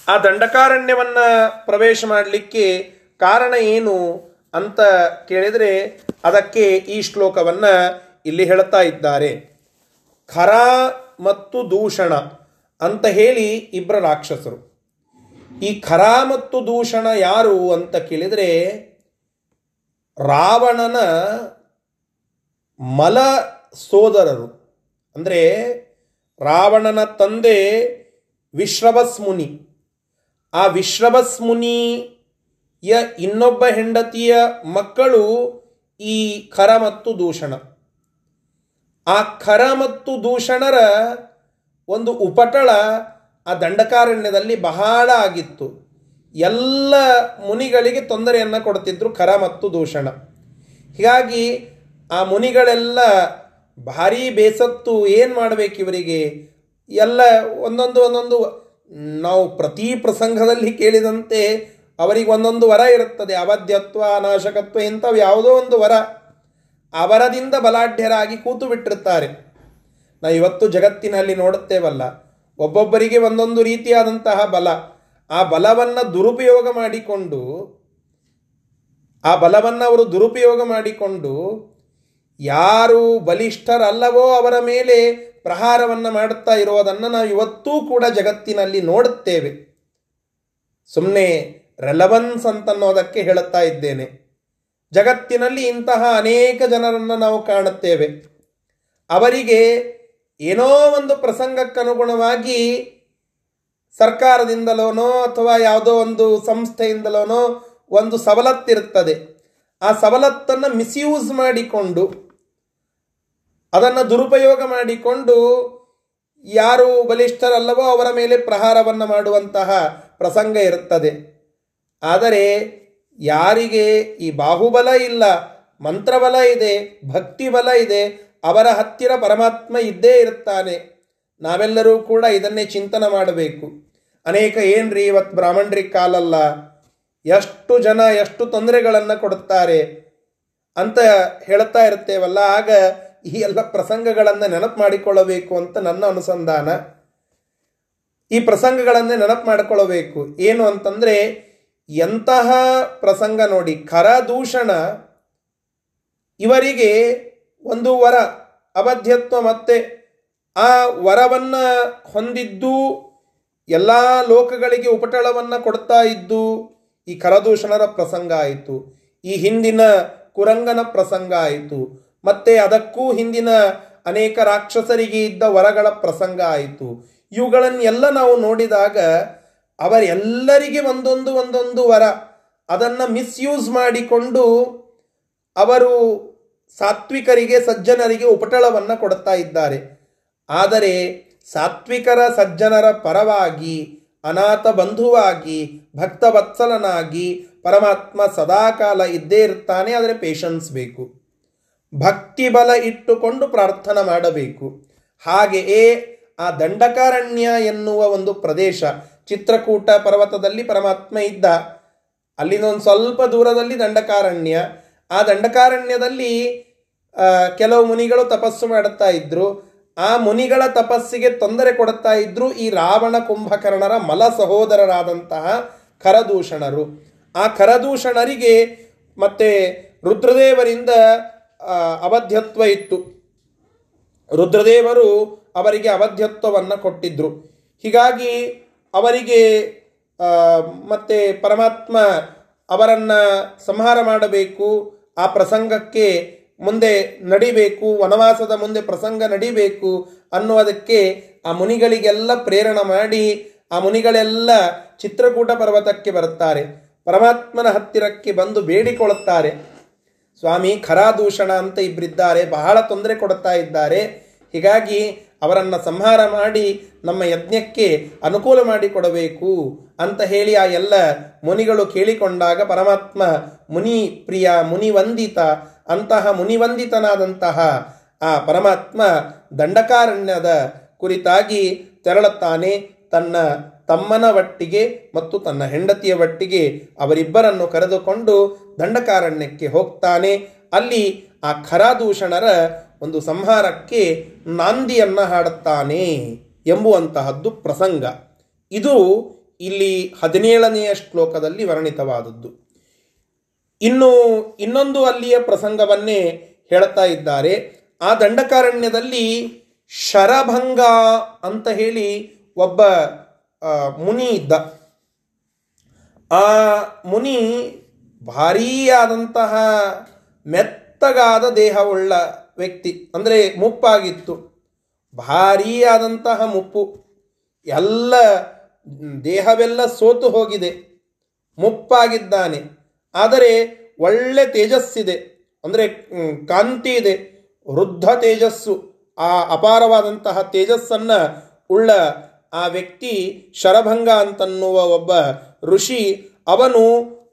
ಆ ದಂಡಕಾರಣ್ಯವನ್ನು ಪ್ರವೇಶ ಮಾಡಲಿಕ್ಕೆ ಕಾರಣ ಏನು ಅಂತ ಕೇಳಿದರೆ ಅದಕ್ಕೆ ಈ ಶ್ಲೋಕವನ್ನ ಇಲ್ಲಿ ಹೇಳ್ತಾ ಇದ್ದಾರೆ, ಖರ ಮತ್ತು ದೂಷಣ ಅಂತ ಹೇಳಿ ಇಬ್ಬರ ರಾಕ್ಷಸರು. ಈ ಖರ ಮತ್ತು ದೂಷಣ ಯಾರು ಅಂತ ಕೇಳಿದರೆ, ರಾವಣನ ಮಲ ಸೋದರರು. ಅಂದರೆ ರಾವಣನ ತಂದೆ ವಿಶ್ರವಸ್ ಮುನಿ. ಆ ವಿಶ್ರವಸ್ ಮುನಿಯ ಇನ್ನೊಬ್ಬ ಹೆಂಡತಿಯ ಮಕ್ಕಳು ಈ ಖರ ಮತ್ತು ದೂಷಣ. ಆ ಖರ ಮತ್ತು ದೂಷಣರ ಒಂದು ಉಪಟಳ ಆ ದಂಡಕಾರಣ್ಯದಲ್ಲಿ ಬಹಳ ಆಗಿತ್ತು. ಎಲ್ಲ ಮುನಿಗಳಿಗೆ ತೊಂದರೆಯನ್ನು ಕೊಡ್ತಿದ್ರು ಖರ ಮತ್ತು ದೂಷಣ. ಹೀಗಾಗಿ ಆ ಮುನಿಗಳೆಲ್ಲ ಭಾರೀ ಬೇಸತ್ತು ಏನು ಮಾಡಬೇಕು ಇವರಿಗೆ? ಎಲ್ಲ ಒಂದೊಂದು ಒಂದೊಂದು ನಾವು ಪ್ರತಿ ಪ್ರಸಂಗದಲ್ಲಿ ಕೇಳಿದಂತೆ ಅವರಿಗೆ ಒಂದೊಂದು ವರ ಇರುತ್ತದೆ. ಅವಧ್ಯತ್ವ, ಅನಾಶಕತ್ವ ಇಂಥವು ಯಾವುದೋ ಒಂದು ವರ. ಆ ವರದಿಂದ ಬಲಾಢ್ಯರಾಗಿ ಕೂತು ಬಿಟ್ಟಿರ್ತಾರೆ ನಾವು ಇವತ್ತು ಜಗತ್ತಿನಲ್ಲಿ ನೋಡುತ್ತೇವಲ್ಲ, ಒಬ್ಬೊಬ್ಬರಿಗೆ ಒಂದೊಂದು ರೀತಿಯಾದಂತಹ ಬಲ. ಆ ಬಲವನ್ನು ದುರುಪಯೋಗ ಮಾಡಿಕೊಂಡು, ಆ ಬಲವನ್ನು ಅವರು ದುರುಪಯೋಗ ಮಾಡಿಕೊಂಡು, ಯಾರು ಬಲಿಷ್ಠರಲ್ಲವೋ ಅವರ ಮೇಲೆ ಪ್ರಹಾರವನ್ನು ಮಾಡುತ್ತಾ ಇರೋದನ್ನು ನಾವು ಇವತ್ತೂ ಕೂಡ ಜಗತ್ತಿನಲ್ಲಿ ನೋಡುತ್ತೇವೆ. ಸುಮ್ಮನೆ ರೆಲವನ್ಸ್ ಅಂತನ್ನೋದಕ್ಕೆ ಹೇಳುತ್ತಾ ಇದ್ದೇನೆ. ಜಗತ್ತಿನಲ್ಲಿ ಇಂತಹ ಅನೇಕ ಜನರನ್ನು ನಾವು ಕಾಣುತ್ತೇವೆ. ಅವರಿಗೆ ಏನೋ ಒಂದು ಪ್ರಸಂಗಕ್ಕನುಗುಣವಾಗಿ ಸರ್ಕಾರದಿಂದಲೋನೋ ಅಥವಾ ಯಾವುದೋ ಒಂದು ಸಂಸ್ಥೆಯಿಂದಲೋನೋ ಒಂದು ಸವಲತ್ತಿರುತ್ತದೆ. ಆ ಸವಲತ್ತನ್ನು ಮಿಸ್ಯೂಸ್ ಮಾಡಿಕೊಂಡು, ಅದನ್ನು ದುರುಪಯೋಗ ಮಾಡಿಕೊಂಡು ಯಾರು ಬಲಿಷ್ಠರಲ್ಲವೋ ಅವರ ಮೇಲೆ ಪ್ರಹಾರವನ್ನು ಮಾಡುವಂತಹ ಪ್ರಸಂಗ ಇರುತ್ತದೆ. ಆದರೆ ಯಾರಿಗೆ ಈ ಬಾಹುಬಲ ಇಲ್ಲ, ಮಂತ್ರಬಲ ಇದೆ ಭಕ್ತಿ ಬಲ ಇದೆ, ಅವರ ಹತ್ತಿರ ಪರಮಾತ್ಮ ಇದ್ದೇ ಇರುತ್ತಾನೆ. ನಾವೆಲ್ಲರೂ ಕೂಡ ಇದನ್ನೇ ಚಿಂತನೆ ಮಾಡಬೇಕು. ಅನೇಕ ಏನ್ರಿ ಇವತ್ತು ಬ್ರಾಹ್ಮಣರಿಗೆ ಕಾಲಲ್ಲ? ಎಷ್ಟು ಜನ ಎಷ್ಟು ತೊಂದರೆಗಳನ್ನು ಕೊಡುತ್ತಾರೆ ಅಂತ ಹೇಳ್ತಾ ಇರ್ತೇವಲ್ಲ ಆಗ ಈ ಎಲ್ಲ ಪ್ರಸಂಗಗಳನ್ನು ನೆನಪು ಮಾಡಿಕೊಳ್ಳಬೇಕು ಅಂತ ನನ್ನ ಅನುಸಂಧಾನ. ಈ ಪ್ರಸಂಗಗಳನ್ನೇ ನೆನಪು ಮಾಡಿಕೊಳ್ಳಬೇಕು. ಏನು ಅಂತಂದರೆ ಎಂತಹ ಪ್ರಸಂಗ ನೋಡಿ ಕರದೂಷಣ ಇವರಿಗೆ ಒಂದು ವರ ಅಬದ್ಧತ್ವ ಮತ್ತೆ ಆ ವರವನ್ನು ಹೊಂದಿದ್ದು, ಎಲ್ಲ ಲೋಕಗಳಿಗೆ ಉಪಟಳವನ್ನು ಕೊಡ್ತಾ ಇದ್ದು, ಈ ಕರದೂಷಣರ ಪ್ರಸಂಗ ಆಯಿತು. ಈ ಹಿಂದಿನ ಕುರಂಗನ ಪ್ರಸಂಗ ಆಯಿತು. ಮತ್ತೆ ಅದಕ್ಕೂ ಹಿಂದಿನ ಅನೇಕ ರಾಕ್ಷಸರಿಗೆ ಇದ್ದ ವರಗಳ ಪ್ರಸಂಗ ಆಯಿತು. ಇವುಗಳನ್ನೆಲ್ಲ ನಾವು ನೋಡಿದಾಗ ಅವರೆಲ್ಲರಿಗೆ ಒಂದೊಂದು ಒಂದೊಂದು ವರ ಅದನ್ನು ಮಿಸ್ಯೂಸ್ ಮಾಡಿಕೊಂಡು ಅವರು ಸಾತ್ವಿಕರಿಗೆ, ಸಜ್ಜನರಿಗೆ ಉಪಟಳವನ್ನು ಕೊಡ್ತಾ ಇದ್ದಾರೆ. ಆದರೆ ಸಾತ್ವಿಕರ ಸಜ್ಜನರ ಪರವಾಗಿ, ಅನಾಥ ಬಂಧುವಾಗಿ ಭಕ್ತವತ್ಸಲನಾಗಿ ಪರಮಾತ್ಮ ಸದಾಕಾಲ ಇದ್ದೇ ಇರ್ತಾನೆ, ಆದರೆ ಪೇಷನ್ಸ್ ಬೇಕು. ಭಕ್ತಿ ಬಲ ಇಟ್ಟುಕೊಂಡು ಪ್ರಾರ್ಥನೆ ಮಾಡಬೇಕು. ಹಾಗೆಯೇ ಆ ದಂಡಕಾರಣ್ಯ ಎನ್ನುವ ಒಂದು ಪ್ರದೇಶ ಚಿತ್ರಕೂಟ ಪರ್ವತದಲ್ಲಿ ಪರಮಾತ್ಮ ಇದ್ದ. ಅಲ್ಲಿಂದ ಒಂದು ಸ್ವಲ್ಪ ದೂರದಲ್ಲಿ ದಂಡಕಾರಣ್ಯ. ಆ ದಂಡಕಾರಣ್ಯದಲ್ಲಿ ಕೆಲವು ಮುನಿಗಳು ತಪಸ್ಸು ಮಾಡುತ್ತಾ ಇದ್ರು. ಆ ಮುನಿಗಳ ತಪಸ್ಸಿಗೆ ತೊಂದರೆ ಕೊಡುತ್ತಾ ಇದ್ರು ಈ ರಾವಣ ಕುಂಭಕರ್ಣರ ಮಲ ಸಹೋದರರಾದಂತಹ ಖರದೂಷಣರು. ಆ ಖರದೂಷಣರಿಗೆ ಮತ್ತೆ ರುದ್ರದೇವರಿಂದ ಅವಧ್ಯತ್ವ ಇತ್ತು. ರುದ್ರದೇವರು ಅವರಿಗೆ ಅವಧ್ಯತ್ವವನ್ನು ಕೊಟ್ಟಿದ್ರು. ಹೀಗಾಗಿ ಅವರಿಗೆ ಮತ್ತೆ ಪರಮಾತ್ಮ ಅವರನ್ನು ಸಂಹಾರ ಮಾಡಬೇಕು, ಆ ಪ್ರಸಂಗಕ್ಕೆ ಮುಂದೆ ನಡಿಬೇಕು, ವನವಾಸದ ಮುಂದೆ ಪ್ರಸಂಗ ನಡಿಬೇಕು ಅನ್ನುವುದಕ್ಕೆ ಆ ಮುನಿಗಳಿಗೆಲ್ಲ ಪ್ರೇರಣೆ ಮಾಡಿ, ಆ ಮುನಿಗಳೆಲ್ಲ ಚಿತ್ರಕೂಟ ಪರ್ವತಕ್ಕೆ ಬರುತ್ತಾರೆ. ಪರಮಾತ್ಮನ ಹತ್ತಿರಕ್ಕೆ ಬಂದು ಬೇಡಿಕೊಳ್ಳುತ್ತಾರೆ. ಸ್ವಾಮಿ ಖರಾದೂಷಣ ಅಂತ ಇಬ್ಬರಿದ್ದಾರೆ ಬಹಳ ತೊಂದರೆ ಕೊಡುತ್ತಾ ಇದ್ದಾರೆ. ಹೀಗಾಗಿ ಅವರನ್ನು ಸಂಹಾರ ಮಾಡಿ ನಮ್ಮ ಯಜ್ಞಕ್ಕೆ ಅನುಕೂಲ ಮಾಡಿಕೊಡಬೇಕು ಅಂತ ಹೇಳಿ ಆ ಎಲ್ಲ ಮುನಿಗಳು ಕೇಳಿಕೊಂಡಾಗ ಪರಮಾತ್ಮ, ಮುನಿ ಪ್ರಿಯ, ಮುನಿವಂದಿತ ಅಂತಹ ಮುನಿವಂದಿತನಾದಂತಹ ಆ ಪರಮಾತ್ಮ ದಂಡಕಾರಣ್ಯದ ಕುರಿತಾಗಿ ತೆರಳುತ್ತಾನೆ. ತನ್ನ ತಮ್ಮನ ಒಟ್ಟಿಗೆ ಮತ್ತು ತನ್ನ ಹೆಂಡತಿಯ ಒಟ್ಟಿಗೆ ಅವರಿಬ್ಬರನ್ನು ಕರೆದುಕೊಂಡು ದಂಡಕಾರಣ್ಯಕ್ಕೆ ಹೋಗ್ತಾನೆ. ಅಲ್ಲಿ ಆ ಖರಾದೂಷಣರ ಒಂದು ಸಂಹಾರಕ್ಕೆ ನಾಂದಿಯನ್ನು ಹಾಡುತ್ತಾನೆ ಎಂಬುವಂತಹದ್ದು ಪ್ರಸಂಗ. ಇದು ಇಲ್ಲಿ ಹದಿನೇಳನೆಯ ಶ್ಲೋಕದಲ್ಲಿ ವರ್ಣಿತವಾದದ್ದು. ಇನ್ನು ಇನ್ನೊಂದು ಅಲ್ಲಿಯ ಪ್ರಸಂಗವನ್ನೇ ಹೇಳ್ತಾ ಇದ್ದಾರೆ. ಆ ದಂಡಕಾರಣ್ಯದಲ್ಲಿ ಶರಭಂಗ ಅಂತ ಹೇಳಿ ಒಬ್ಬ ಮುನಿ ಇದ್ದ. ಆ ಮುನಿ ಭಾರೀಯಾದಂತಹ ಮೆತ್ತಗಾದ ದೇಹವುಳ್ಳ ವ್ಯಕ್ತಿ, ಅಂದರೆ ಮುಪ್ಪಾಗಿತ್ತು. ಭಾರೀಯಾದಂತಹ ಮುಪ್ಪು. ಎಲ್ಲ ದೇಹವೆಲ್ಲ ಸೋತು ಹೋಗಿದೆ. ಮುಪ್ಪಾಗಿದ್ದಾನೆ. ಆದರೆ ಒಳ್ಳೆ ತೇಜಸ್ಸಿದೆ. ಅಂದರೆ ಕಾಂತಿ ಇದೆ. ವೃದ್ಧ ತೇಜಸ್ಸು. ಆ ಅಪಾರವಾದಂತಹ ತೇಜಸ್ಸನ್ನು ಉಳ್ಳ ಆ ವ್ಯಕ್ತಿ ಶರಭಂಗ ಅಂತನ್ನುವ ಒಬ್ಬ ಋಷಿ, ಅವನು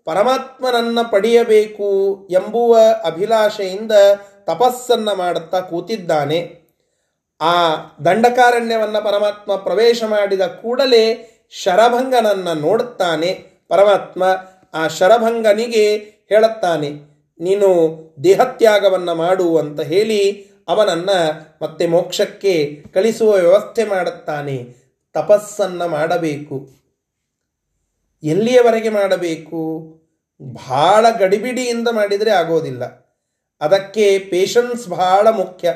ಪರಮಾತ್ಮನನ್ನ ಪಡೆಯಬೇಕು ಎಂಬುವ ಅಭಿಲಾಷೆಯಿಂದ ತಪಸ್ಸನ್ನು ಮಾಡುತ್ತಾ ಕೂತಿದ್ದಾನೆ, ಆ ದಂಡಕಾರಣ್ಯವನ್ನು ಪರಮಾತ್ಮ ಪ್ರವೇಶ ಮಾಡಿದ ಕೂಡಲೇ ಶರಭಂಗನನ್ನು ನೋಡುತ್ತಾನೆ. ಪರಮಾತ್ಮ ಆ ಶರಭಂಗನಿಗೆ ಹೇಳುತ್ತಾನೆ, ನೀನು ದೇಹತ್ಯಾಗವನ್ನು ಮಾಡು ಅಂತ ಹೇಳಿ ಅವನನ್ನು ಮತ್ತೆ ಮೋಕ್ಷಕ್ಕೆ ಕಳಿಸುವ ವ್ಯವಸ್ಥೆ ಮಾಡುತ್ತಾನೆ. ತಪಸ್ಸನ್ನು ಮಾಡಬೇಕು. ಎಲ್ಲಿಯವರೆಗೆ ಮಾಡಬೇಕು? ಬಹಳ ಗಡಿಬಿಡಿಯಿಂದ ಮಾಡಿದರೆ ಆಗೋದಿಲ್ಲ. ಅದಕ್ಕೆ ಪೇಷನ್ಸ್ ಬಹಳ ಮುಖ್ಯ.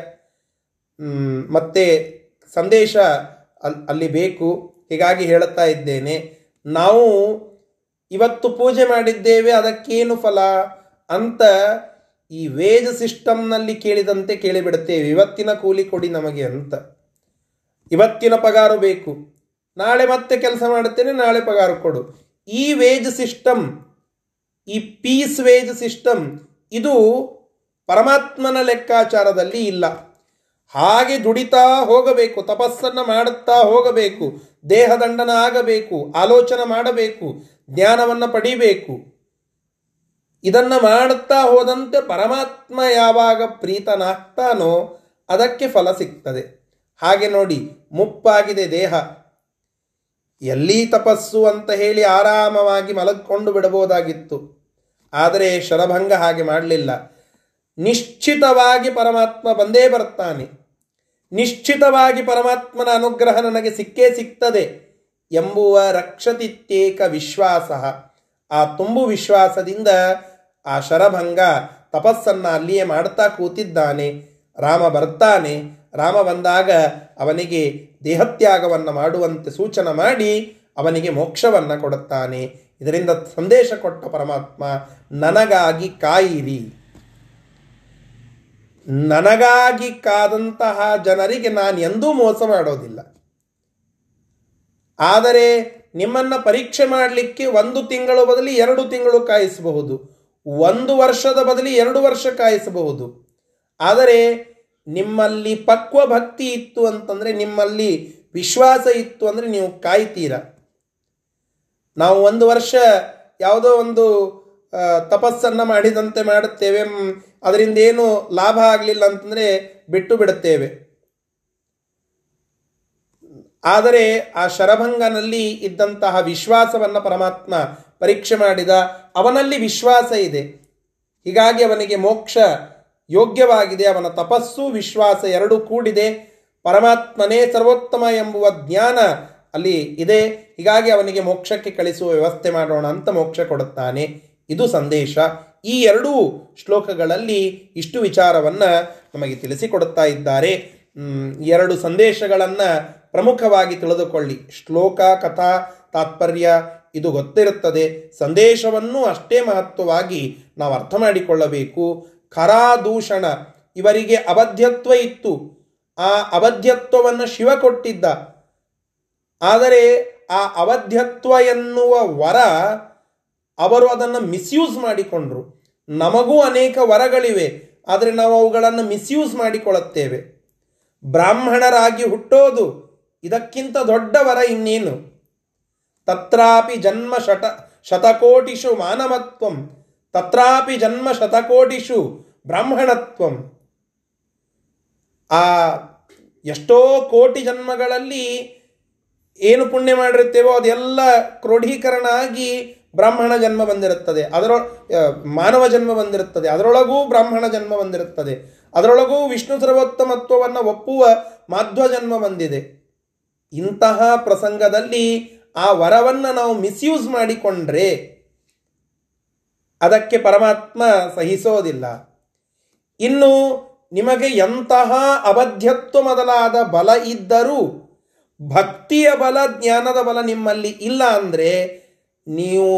ಮತ್ತೆ ಸಂದೇಶ ಅಲ್ಲಿ ಬೇಕು. ಹೀಗಾಗಿ ಹೇಳುತ್ತಾ ಇದ್ದೇನೆ. ನಾವು ಇವತ್ತು ಪೂಜೆ ಮಾಡಿದ್ದೇವೆ, ಅದಕ್ಕೇನು ಫಲ? ಅಂತ ಈ ವೇಜ್ ಸಿಸ್ಟಮ್ನಲ್ಲಿ ಕೇಳಿದಂತೆ ಕೇಳಿಬಿಡುತ್ತೇವೆ. ಇವತ್ತಿನ ಕೂಲಿ ಕೊಡಿ ನಮಗೆ ಅಂತ. ಇವತ್ತಿನ ಪಗಾರು ಬೇಕು. ನಾಳೆ ಮತ್ತೆ ಕೆಲಸ ಮಾಡುತ್ತೇನೆ, ನಾಳೆ ಪಗಾರು ಕೊಡು. ಈ ವೇಜ್ ಸಿಸ್ಟಮ್, ಈ ಪೀಸ್ ವೇಜ್ ಸಿಸ್ಟಮ್, ಇದು ಪರಮಾತ್ಮನ ಲೆಕ್ಕಾಚಾರದಲ್ಲಿ ಇಲ್ಲ. ಹಾಗೆ ದುಡಿತಾ ಹೋಗಬೇಕು, ತಪಸ್ಸನ್ನು ಮಾಡುತ್ತಾ ಹೋಗಬೇಕು, ದೇಹದಂಡನ ಆಗಬೇಕು, ಆಲೋಚನೆ ಮಾಡಬೇಕು, ಜ್ಞಾನವನ್ನು ಪಡಿಬೇಕು. ಇದನ್ನು ಮಾಡುತ್ತಾ ಹೋದಂತೆ ಪರಮಾತ್ಮ ಯಾವಾಗ ಪ್ರೀತನಾಗ್ತಾನೋ ಅದಕ್ಕೆ ಫಲ ಸಿಗ್ತದೆ. ಹಾಗೆ ನೋಡಿ, ಮುಪ್ಪಾಗಿದೆ ದೇಹ. ಎಲ್ಲಿ ತಪಸ್ಸು ಅಂತ ಹೇಳಿ ಆರಾಮವಾಗಿ ಮಲಗಿಕೊಂಡು ಬಿಡಬಹುದಾಗಿತ್ತು. ಆದರೆ ಶರಭಂಗ ಹಾಗೆ ಮಾಡಲಿಲ್ಲ. ನಿಶ್ಚಿತವಾಗಿ ಪರಮಾತ್ಮ ಬಂದೇ ಬರ್ತಾನೆ ನಿಶ್ಚಿತವಾಗಿ ಪರಮಾತ್ಮನ ಅನುಗ್ರಹ ನನಗೆ ಸಿಕ್ಕೇ ಸಿಗ್ತದೆ ಎಂಬುವ ರಕ್ಷತಿತ್ಯೇಕ ವಿಶ್ವಾಸ. ಆ ತುಂಬು ವಿಶ್ವಾಸದಿಂದ ಆ ಶರಭಂಗ ತಪಸ್ಸನ್ನು ಅಲ್ಲಿಯೇ ಮಾಡ್ತಾ ಕೂತಿದ್ದಾನೆ. ರಾಮ ಬರ್ತಾನೆ. ರಾಮ ಬಂದಾಗ ಅವನಿಗೆ ದೇಹತ್ಯಾಗವನ್ನು ಮಾಡುವಂತೆ ಸೂಚನೆ ಮಾಡಿ ಅವನಿಗೆ ಮೋಕ್ಷವನ್ನು ಕೊಡುತ್ತಾನೆ. ಇದರಿಂದ ಸಂದೇಶ ಕೊಟ್ಟ ಪರಮಾತ್ಮ, ನನಗಾಗಿ ಕಾಯಿರಿ. ನನಗಾಗಿ ಕಾದಂತಹ ಜನರಿಗೆ ನಾನು ಎಂದೂ ಮೋಸ ಮಾಡೋದಿಲ್ಲ. ಆದರೆ ನಿಮ್ಮನ್ನು ಪರೀಕ್ಷೆ ಮಾಡಲಿಕ್ಕೆ ಒಂದು ತಿಂಗಳು ಬದಲಿ ಎರಡು ತಿಂಗಳು ಕಾಯಿಸಬಹುದು. ಒಂದು ವರ್ಷದ ಬದಲಿ ಎರಡು ವರ್ಷ ಕಾಯಿಸಬಹುದು. ಆದರೆ ನಿಮ್ಮಲ್ಲಿ ಪಕ್ವ ಭಕ್ತಿ ಇತ್ತು ಅಂತಂದರೆ ನಿಮ್ಮಲ್ಲಿ ವಿಶ್ವಾಸ ಇತ್ತು ಅಂದರೆ ನೀವು ಕಾಯ್ತೀರ? ನಾವು ಒಂದು ವರ್ಷ ಯಾವುದೋ ಒಂದು ತಪಸ್ಸನ್ನು ಮಾಡಿದಂತೆ ಮಾಡುತ್ತೇವೆ ಅದರಿಂದ ಏನು ಲಾಭ ಆಗಲಿಲ್ಲ ಅಂತಂದರೆ ಬಿಟ್ಟು ಬಿಡುತ್ತೇವೆ. ಆದರೆ ಆ ಶರಭಂಗನಲ್ಲಿ ಇದ್ದಂತಹ ವಿಶ್ವಾಸವನ್ನು ಪರಮಾತ್ಮ ಪರೀಕ್ಷೆ ಮಾಡಿದ ಅವನಲ್ಲಿ ವಿಶ್ವಾಸ ಇದೆ. ಹೀಗಾಗಿ ಅವನಿಗೆ ಮೋಕ್ಷ ಯೋಗ್ಯವಾಗಿದೆ, ಅವನ ತಪಸ್ಸು ವಿಶ್ವಾಸ ಎರಡೂ ಕೂಡಿದೆ. ಪರಮಾತ್ಮನೇ ಸರ್ವೋತ್ತಮ ಎಂಬುವ ಜ್ಞಾನ ಅಲ್ಲಿ ಇದೆ. ಹೀಗಾಗಿ ಅವನಿಗೆ ಮೋಕ್ಷಕ್ಕೆ ಕಳಿಸುವ ವ್ಯವಸ್ಥೆ ಮಾಡೋಣ ಅಂತ ಮೋಕ್ಷ ಕೊಡುತ್ತಾನೆ. ಇದು ಸಂದೇಶ. ಈ ಎರಡೂ ಶ್ಲೋಕಗಳಲ್ಲಿ ಇಷ್ಟು ವಿಚಾರವನ್ನು ನಮಗೆ ತಿಳಿಸಿಕೊಡುತ್ತಾ ಇದ್ದಾರೆ. ಎರಡು ಸಂದೇಶಗಳನ್ನು ಪ್ರಮುಖವಾಗಿ ತಿಳಿದುಕೊಳ್ಳಿ. ಶ್ಲೋಕ, ಕಥಾ, ತಾತ್ಪರ್ಯ, ಇದು ಗೊತ್ತಿರುತ್ತದೆ. ಸಂದೇಶವನ್ನು ಅಷ್ಟೇ ಮಹತ್ವವಾಗಿ ನಾವು ಅರ್ಥ ಮಾಡಿಕೊಳ್ಳಬೇಕು. ಖರಾದೂಷಣ, ಇವರಿಗೆ ಅಬದ್ಧತ್ವ ಇತ್ತು. ಆ ಅಬದ್ಧತ್ವವನ್ನು ಶಿವ ಕೊಟ್ಟಿದ್ದ. ಆದರೆ ಆ ಅವಧ್ಯತ್ವ ಎನ್ನುವ ವರ ಅವರು ಅದನ್ನು ಮಿಸ್ಯೂಸ್ ಮಾಡಿಕೊಂಡ್ರು. ನಮಗೂ ಅನೇಕ ವರಗಳಿವೆ, ಆದರೆ ನಾವು ಅವುಗಳನ್ನು ಮಿಸ್ಯೂಸ್ ಮಾಡಿಕೊಳ್ಳುತ್ತೇವೆ. ಬ್ರಾಹ್ಮಣರಾಗಿ ಹುಟ್ಟೋದು ಇದಕ್ಕಿಂತ ದೊಡ್ಡ ವರ ಇನ್ನೇನು? ತತ್ರಾಪಿ ಜನ್ಮ ಶತ, ಶತಕೋಟಿಷು ಮಾನವತ್ವಂ. ತತ್ರಾಪಿ ಜನ್ಮ ಶತಕೋಟಿಷು ಬ್ರಾಹ್ಮಣತ್ವಂ. ಆ ಎಷ್ಟೋ ಕೋಟಿ ಜನ್ಮಗಳಲ್ಲಿ ಏನು ಪುಣ್ಯ ಮಾಡಿರುತ್ತೇವೋ ಅದೆಲ್ಲ ಕ್ರೋಢೀಕರಣ ಆಗಿ ಬ್ರಾಹ್ಮಣ ಜನ್ಮ ಬಂದಿರುತ್ತದೆ. ಅದರ ಮಾನವ ಜನ್ಮ ಬಂದಿರುತ್ತದೆ. ಅದರೊಳಗೂ ಬ್ರಾಹ್ಮಣ ಜನ್ಮ ಬಂದಿರುತ್ತದೆ. ಅದರೊಳಗೂ ವಿಷ್ಣು ಸರ್ವೋತ್ತಮತ್ವವನ್ನು ಒಪ್ಪುವ ಮಾಧ್ವ ಜನ್ಮ ಬಂದಿದೆ. ಇಂತಹ ಪ್ರಸಂಗದಲ್ಲಿ ಆ ವರವನ್ನು ನಾವು ಮಿಸ್ಯೂಸ್ ಮಾಡಿಕೊಂಡ್ರೆ ಅದಕ್ಕೆ ಪರಮಾತ್ಮ ಸಹಿಸೋದಿಲ್ಲ. ಇನ್ನು ನಿಮಗೆ ಎಂತಹ ಅಬದ್ಧತ್ವ ಮೊದಲಾದ ಬಲ ಇದ್ದರೂ ಭಕ್ತಿಯ ಬಲ ಜ್ಞಾನದ ಬಲ ನಿಮ್ಮಲ್ಲಿ ಇಲ್ಲ ಅಂದರೆ ನೀವು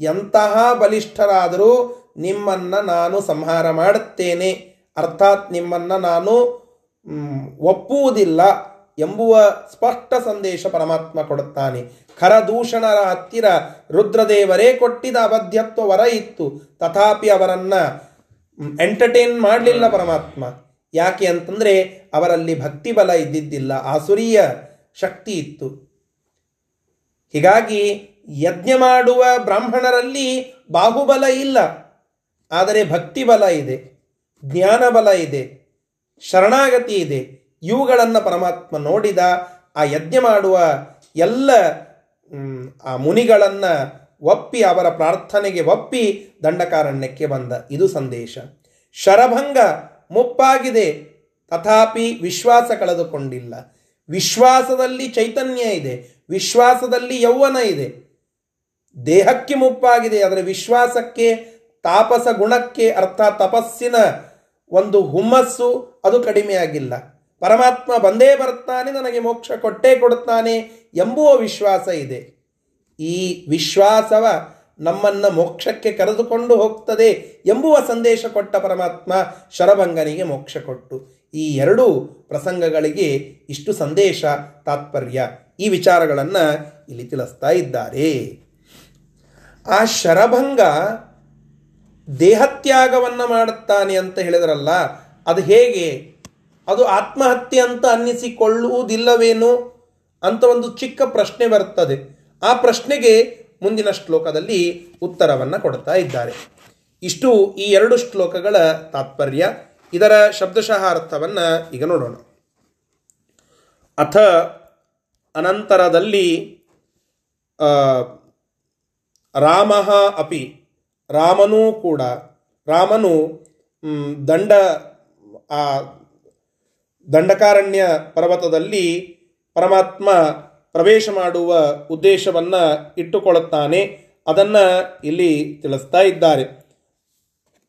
ಎಂತಹ ಬಲಿಷ್ಠರಾದರೂ ನಿಮ್ಮನ್ನು ನಾನು ಸಂಹಾರ ಮಾಡುತ್ತೇನೆ. ಅರ್ಥಾತ್ ನಿಮ್ಮನ್ನು ನಾನು ಒಪ್ಪುವುದಿಲ್ಲ ಎಂಬುವ ಸ್ಪಷ್ಟ ಸಂದೇಶ ಪರಮಾತ್ಮ ಕೊಡುತ್ತಾನೆ. ಖರದೂಷಣರ ಹತ್ತಿರ ರುದ್ರದೇವರೇ ಕೊಟ್ಟಿದ ಅಬದ್ಧತ್ವ ವರ ಇತ್ತು. ತಥಾಪಿ ಅವರನ್ನು ಎಂಟರ್ಟೈನ್ ಮಾಡಲಿಲ್ಲ ಪರಮಾತ್ಮ. ಯಾಕೆ ಅಂತಂದರೆ ಅವರಲ್ಲಿ ಭಕ್ತಿ ಬಲ ಇದ್ದಿದ್ದಿಲ್ಲ ಆಸುರಿಯ ಶಕ್ತಿ ಇತ್ತು. ಹೀಗಾಗಿ ಯಜ್ಞ ಮಾಡುವ ಬ್ರಾಹ್ಮಣರಲ್ಲಿ ಬಾಹುಬಲ ಇಲ್ಲ. ಆದರೆ ಭಕ್ತಿ ಬಲ ಇದೆ ಜ್ಞಾನ ಬಲ ಇದೆ, ಶರಣಾಗತಿ ಇದೆ. ಇವುಗಳನ್ನು ಪರಮಾತ್ಮ ನೋಡಿದ, ಆ ಯಜ್ಞ ಮಾಡುವ ಎಲ್ಲ ಆ ಮುನಿಗಳನ್ನು ಒಪ್ಪಿ, ಅವರ ಪ್ರಾರ್ಥನೆಗೆ ಒಪ್ಪಿ ದಂಡಕಾರಣ್ಯಕ್ಕೆ ಬಂದ. ಇದು ಸಂದೇಶ. ಶರಭಂಗ ಮುಪ್ಪಾಗಿದೆ, ತಥಾಪಿ ವಿಶ್ವಾಸ ಕಳೆದುಕೊಂಡಿಲ್ಲ. ವಿಶ್ವಾಸದಲ್ಲಿ ಚೈತನ್ಯ ಇದೆ, ವಿಶ್ವಾಸದಲ್ಲಿ ಯೌವನ ಇದೆ. ದೇಹಕ್ಕೆ ಮುಪ್ಪಾಗಿದೆ ಅದರ ವಿಶ್ವಾಸಕ್ಕೆ, ತಾಪಸ ಗುಣಕ್ಕೆ ಅರ್ಥ ತಪಸ್ಸಿನ ಒಂದು ಹುಮ್ಮಸ್ಸು ಅದು ಕಡಿಮೆಯಾಗಿಲ್ಲ. ಪರಮಾತ್ಮ ಬಂದೇ ಬರ್ತಾನೆ, ನನಗೆ ಮೋಕ್ಷ ಕೊಟ್ಟೇ ಕೊಡುತ್ತಾನೆ ಎಂಬುವ ವಿಶ್ವಾಸ ಇದೆ. ಈ ವಿಶ್ವಾಸವ ನಮ್ಮನ್ನು ಮೋಕ್ಷಕ್ಕೆ ಕರೆದುಕೊಂಡು ಹೋಗ್ತದೆ ಎಂಬುವ ಸಂದೇಶ ಕೊಟ್ಟ ಪರಮಾತ್ಮ ಶರಭಂಗನಿಗೆ ಮೋಕ್ಷ ಕೊಟ್ಟು. ಈ ಎರಡೂ ಪ್ರಸಂಗಗಳಿಗೆ ಇಷ್ಟು ಸಂದೇಶ ತಾತ್ಪರ್ಯ. ಈ ವಿಚಾರಗಳನ್ನು ಇಲ್ಲಿ ತಿಳಿಸ್ತಾ ಇದ್ದಾರೆ. ಆ ಶರಭಂಗ ದೇಹತ್ಯಾಗವನ್ನು ಮಾಡುತ್ತಾನೆ ಅಂತ ಹೇಳಿದ್ರಲ್ಲ, ಅದು ಹೇಗೆ? ಅದು ಆತ್ಮಹತ್ಯೆ ಅಂತ ಅನ್ನಿಸಿಕೊಳ್ಳುವುದಿಲ್ಲವೇನು ಅಂತ ಒಂದು ಚಿಕ್ಕ ಪ್ರಶ್ನೆ ಬರುತ್ತದೆ ಆ ಪ್ರಶ್ನೆಗೆ ಮುಂದಿನ ಶ್ಲೋಕದಲ್ಲಿ ಉತ್ತರವನ್ನು ಕೊಡ್ತಾ ಇದ್ದಾರೆ. ಇಷ್ಟು ಈ ಎರಡು ಶ್ಲೋಕಗಳ ತಾತ್ಪರ್ಯ. ಇದರ ಶಬ್ದಶಃ ಅರ್ಥವನ್ನು ಈಗ ನೋಡೋಣ. ಅಥ ಅನಂತರದಲ್ಲಿ ರಾಮ ಅಪಿ. ರಾಮನೂ ಕೂಡ, ರಾಮನು ದಂಡ, ಆ, ದಂಡಕಾರಣ್ಯ ಪರ್ವತದಲ್ಲಿ ಪರಮಾತ್ಮ ಪ್ರವೇಶ ಮಾಡುವ ಉದ್ದೇಶವನ್ನು ಇಟ್ಟುಕೊಳ್ಳುತ್ತಾನೆ. ಅದನ್ನು ಇಲ್ಲಿ ತಿಳಿಸ್ತಾ ಇದ್ದಾರೆ.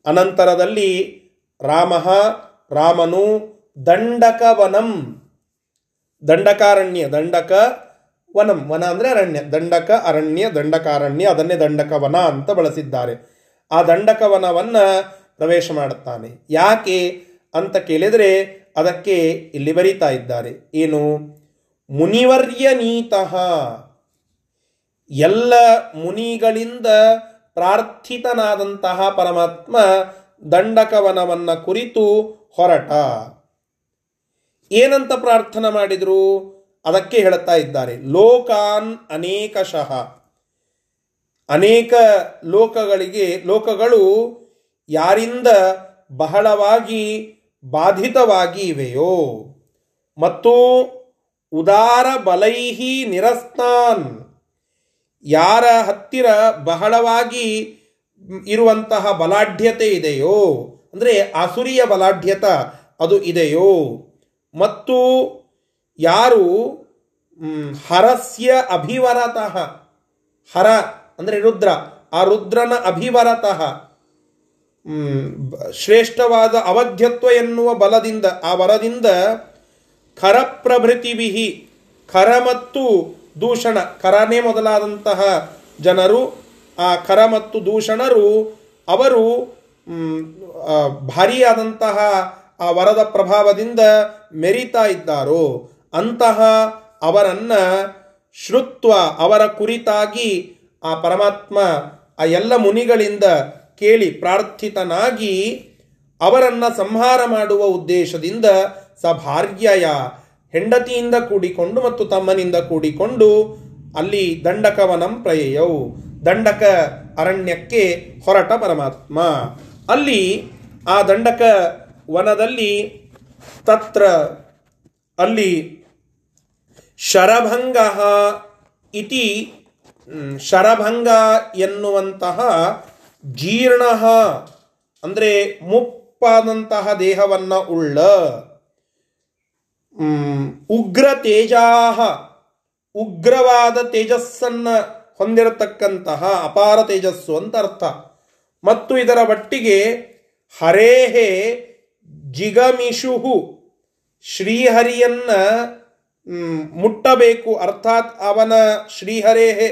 ಅನಂತರದಲ್ಲಿ ರಾಮ, ರಾಮನು ದಂಡಕವನಂ. ದಂಡಕಾರಣ್ಯ, ದಂಡಕ ವನಂ. ವನ ಅಂದರೆ ಅರಣ್ಯ. ದಂಡಕ, ಅರಣ್ಯ, ದಂಡಕಾರಣ್ಯ, ಅದನ್ನೇ ದಂಡಕವನ ಅಂತ ಬಳಸಿದ್ದಾರೆ. ಆ ದಂಡಕವನವನ್ನು ಪ್ರವೇಶ ಮಾಡುತ್ತಾನೆ. ಯಾಕೆ ಅಂತ ಕೇಳಿದರೆ ಅದಕ್ಕೆ ಇಲ್ಲಿ ಬರೀತಾ ಇದ್ದಾರೆ. ಏನು? ಮುನಿವರ್ಯ ನೀತಃ. ಎಲ್ಲ ಮುನಿಗಳಿಂದ ಪ್ರಾರ್ಥಿತನಾದಂತಹ ಪರಮಾತ್ಮ ದಂಡಕವನವನ್ನು ಕುರಿತು ಹೊರಟ. ಏನಂತ ಪ್ರಾರ್ಥನೆ ಮಾಡಿದ್ರು? ಅದಕ್ಕೆ ಹೇಳುತ್ತಾ ಇದ್ದಾರೆ, ಲೋಕಾನ್ ಅನೇಕಶಃ. ಅನೇಕ ಲೋಕಗಳಿಗೆ, ಲೋಕಗಳು ಯಾರಿಂದ ಬಹಳವಾಗಿ ಬಾಧಿತವಾಗಿ ಇವೆಯೋ. ಮತ್ತು ಉದಾರ ಬಲೈಹಿ ನಿರಸ್ತಾನ್ ಯಾರ ಹತ್ತಿರ ಬಹಳವಾಗಿ ಇರುವಂತಹ ಬಲಾಢ್ಯತೆ ಇದೆಯೋ, ಅಂದರೆ ಆಸುರಿಯ ಬಲಾಢ್ಯತ ಅದು ಇದೆಯೋ. ಮತ್ತು ಯಾರು ಹರಸ್ಯ ಅಭಿವರತಃ. ಹರ ಅಂದರೆ ರುದ್ರ. ಆ ರುದ್ರನ ಅಭಿವರತಃ. ಶ್ರೇಷ್ಠವಾದ ಅವಧ್ಯತ್ವ ಎನ್ನುವ ಬಲದಿಂದ, ಆ ವರದಿಂದ ಖರಪ್ರಭೃತಿವಿಹಿ ಖರ ಮತ್ತು ದೂಷಣ ಖರನೇ ಮೊದಲಾದಂತಹ ಜನರು, ಆ ಖರ ಮತ್ತು ದೂಷಣರು, ಅವರು ಭಾರಿಯಾದಂತಹ ಆ ವರದ ಪ್ರಭಾವದಿಂದ ಮೆರಿತಾ ಇದ್ದಾರೋ ಅಂತಹ ಅವರನ್ನ ಶ್ರುತ್ವ ಅವರ ಕುರಿತಾಗಿ ಆ ಪರಮಾತ್ಮ ಆ ಎಲ್ಲ ಮುನಿಗಳಿಂದ ಕೇಳಿ ಪ್ರಾರ್ಥಿತನಾಗಿ ಅವರನ್ನ ಸಂಹಾರ ಮಾಡುವ ಉದ್ದೇಶದಿಂದ ಸ ಭಾರ್ಯಯ ಹೆಂಡತಿಯಿಂದ ಕೂಡಿಕೊಂಡು ಮತ್ತು ತಮ್ಮನಿಂದ ಕೂಡಿಕೊಂಡು ಅಲ್ಲಿ ದಂಡಕವನಂ ಪ್ರಯಯವು ದಂಡಕ ಅರಣ್ಯಕ್ಕೆ ಹೊರಟ ಪರಮಾತ್ಮ. ಅಲ್ಲಿ ಆ ದಂಡಕ ವನದಲ್ಲಿ ತತ್ರ ಅಲ್ಲಿ ಶರಭಂಗ ಇತಿ ಶರಭಂಗ ಎನ್ನುವಂತಹ ಜೀರ್ಣ, ಅಂದರೆ ಮುಪ್ಪಾದಂತಹ ದೇಹವನ್ನ ಉಳ್ಳ ಉಗ್ರ ತೇಜಾಹ, ಉಗ್ರವಾದ ತೇಜಸ್ಸನ್ನು ಹೊಂದಿರತಕ್ಕಂತಹ ಅಪಾರ ತೇಜಸ್ಸು ಅಂತ ಅರ್ಥ. ಮತ್ತು ಇದರ ಒಟ್ಟಿಗೆ ಹರೇಹೇ ಜಿಗಮಿಷುಹು, ಶ್ರೀಹರಿಯನ್ನ ಮುಟ್ಟಬೇಕು. ಅರ್ಥಾತ್ ಅವನ ಶ್ರೀಹರೇಹೆ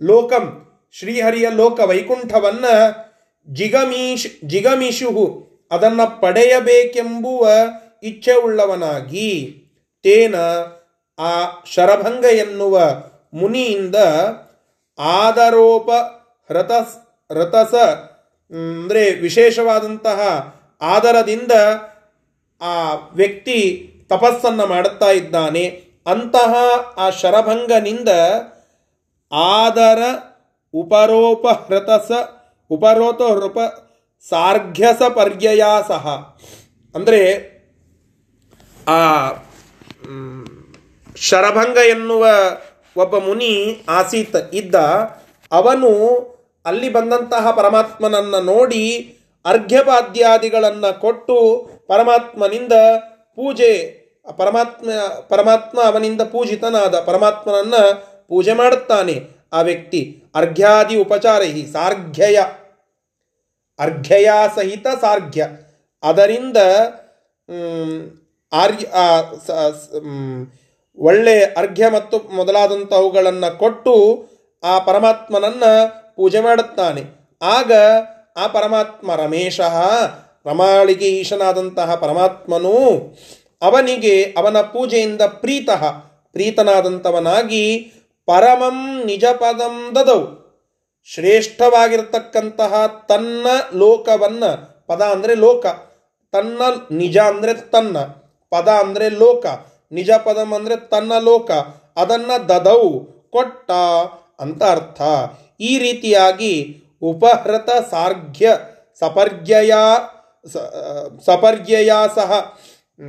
ಲೋಕಂ. ಶ್ರೀಹರಿಯ ಲೋಕ ವೈಕುಂಠವನ್ನು ಜಿಗಮೀಶ್ ಜಿಗಮಿಷುಹು ಅದನ್ನು ಪಡೆಯಬೇಕೆಂಬುವ ಇಚ್ಛೆ ಉಳ್ಳವನಾಗಿ ತೇನ ಆ ಶರಭಂಗ ಎನ್ನುವ ಮುನಿಯಿಂದ ಆದರೋಪ ರತಸ್ ರತಸ ಅಂದರೆ ವಿಶೇಷವಾದಂತಹ ಆದರದಿಂದ ಆ ವ್ಯಕ್ತಿ ತಪಸ್ಸನ್ನು ಮಾಡುತ್ತಾ ಇದ್ದಾನೆ. ಅಂತಹ ಆ ಶರಭಂಗನಿಂದ ಆದರ ಉಪರೋಪಹೃತಸ ಉಪರೋತ ಹೃಪ ಸಾರ್ಘ್ಯಸ ಪರ್ಯಯ ಸಹ. ಅಂದರೆ ಆ ಶರಭಂಗ ಎನ್ನುವ ಒಬ್ಬ ಮುನಿ ಆಸೀತ್ ಇದ್ದ, ಅವನು ಅಲ್ಲಿ ಬಂದಂತಹ ಪರಮಾತ್ಮನನ್ನು ನೋಡಿ ಅರ್ಘ್ಯಪಾದ್ಯಾದಿಗಳನ್ನು ಕೊಟ್ಟು ಪರಮಾತ್ಮನಿಂದ ಪೂಜೆ ಪರಮಾತ್ಮ ಪರಮಾತ್ಮ ಅವನಿಂದ ಪೂಜಿತನಾದ ಪರಮಾತ್ಮನನ್ನು ಪೂಜೆ ಮಾಡುತ್ತಾನೆ. ಆ ವ್ಯಕ್ತಿ ಅರ್ಘ್ಯಾದಿ ಉಪಚಾರೈ ಸಾರ್ಘ್ಯಯ. ಅರ್ಘ್ಯಯ ಸಹಿತ ಸಾರ್ಘ್ಯ. ಅದರಿಂದ ಆರ್ ಆರ್ಯ ಆ, ಸ- ಸ- ಒಳ್ಳೆ ಅರ್ಘ್ಯ ಮತ್ತು ಮೊದಲಾದಂಥವುಗಳನ್ನು ಕೊಟ್ಟು ಆ ಪರಮಾತ್ಮನನ್ನು ಪೂಜೆ ಮಾಡುತ್ತಾನೆ. ಆಗ ಆ ಪರಮಾತ್ಮ ರಮೇಶ ರಮಾಳಿಗೆ ಈಶನಾದಂತಹ ಪರಮಾತ್ಮನು ಅವನಿಗೆ ಅವನ ಪೂಜೆಯಿಂದ ಪ್ರೀತಃ, ಪ್ರೀತನಾದಂಥವನಾಗಿ ಪರಮಂ ನಿಜ ಪದಂ ದದವು ಶ್ರೇಷ್ಠವಾಗಿರತಕ್ಕಂತಹ ತನ್ನ ಲೋಕವನ್ನ, ಪದ ಅಂದರೆ ಲೋಕ, ತನ್ನ ನಿಜ ಅಂದರೆ ತನ್ನ, ಪದ ಅಂದರೆ ಲೋಕ ನಿಜ ಪದಂ ಅಂದರೆ ತನ್ನ ಲೋಕ, ಅದನ್ನ ದದವು ಕೊಟ್ಟ ಅಂತ ಅರ್ಥ. ಈ ರೀತಿಯಾಗಿ ಉಪಹೃತ ಸಾರ್ಘ್ಯ, ಸಪರ್ಗ್ಯಯ ಸಪರ್ಗ್ಯಯ ಸಹ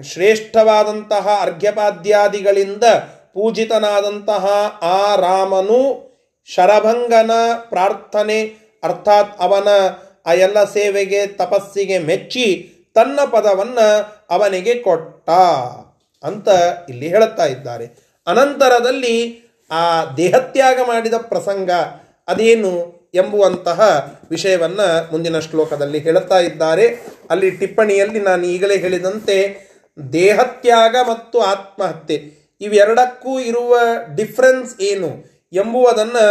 ಶ್ರೇಷ್ಠವಾದಂತಹ ಅರ್ಘ್ಯಪಾದ್ಯಾದಿಗಳಿಂದ ಪೂಜಿತನಾದಂತಹ ಆ ರಾಮನು ಶರಭಂಗನ ಪ್ರಾರ್ಥನೆ, ಅರ್ಥಾತ್ ಅವನ ಆ ಎಲ್ಲ ಸೇವೆಗೆ, ತಪಸ್ಸಿಗೆ ಮೆಚ್ಚಿ ತನ್ನ ಪದವನ್ನು ಅವನಿಗೆ ಕೊಟ್ಟ ಅಂತ ಇಲ್ಲಿ ಹೇಳುತ್ತಾ ಇದ್ದಾರೆ. ಅನಂತರದಲ್ಲಿ ಆ ದೇಹತ್ಯಾಗ ಮಾಡಿದ ಪ್ರಸಂಗ ಅದೇನು ಎಂಬುವಂತಹ ವಿಷಯವನ್ನು ಮುಂದಿನ ಶ್ಲೋಕದಲ್ಲಿ ಹೇಳುತ್ತಾ ಇದ್ದಾರೆ. ಅಲ್ಲಿ ಟಿಪ್ಪಣಿಯಲ್ಲಿ ನಾನು ಈಗಲೇ ಹೇಳಿದಂತೆ ದೇಹತ್ಯಾಗ ಮತ್ತು ಆತ್ಮಹತ್ಯೆ. ಇವೆರಡಕ್ಕೂ ಇರುವ ಡಿಫ್ರೆನ್ಸ್ ಏನು ಎಂಬುವುದನ್ನು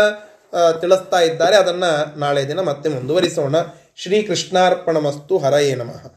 ತಿಳಿಸ್ತಾ ಇದ್ದಾರೆ. ಅದನ್ನು ನಾಳೆ ದಿನ ಮತ್ತೆ ಮುಂದುವರಿಸೋಣ. ಶ್ರೀ ಕೃಷ್ಣಾರ್ಪಣಮಸ್ತು ಹರಯೇ ನಮಃ.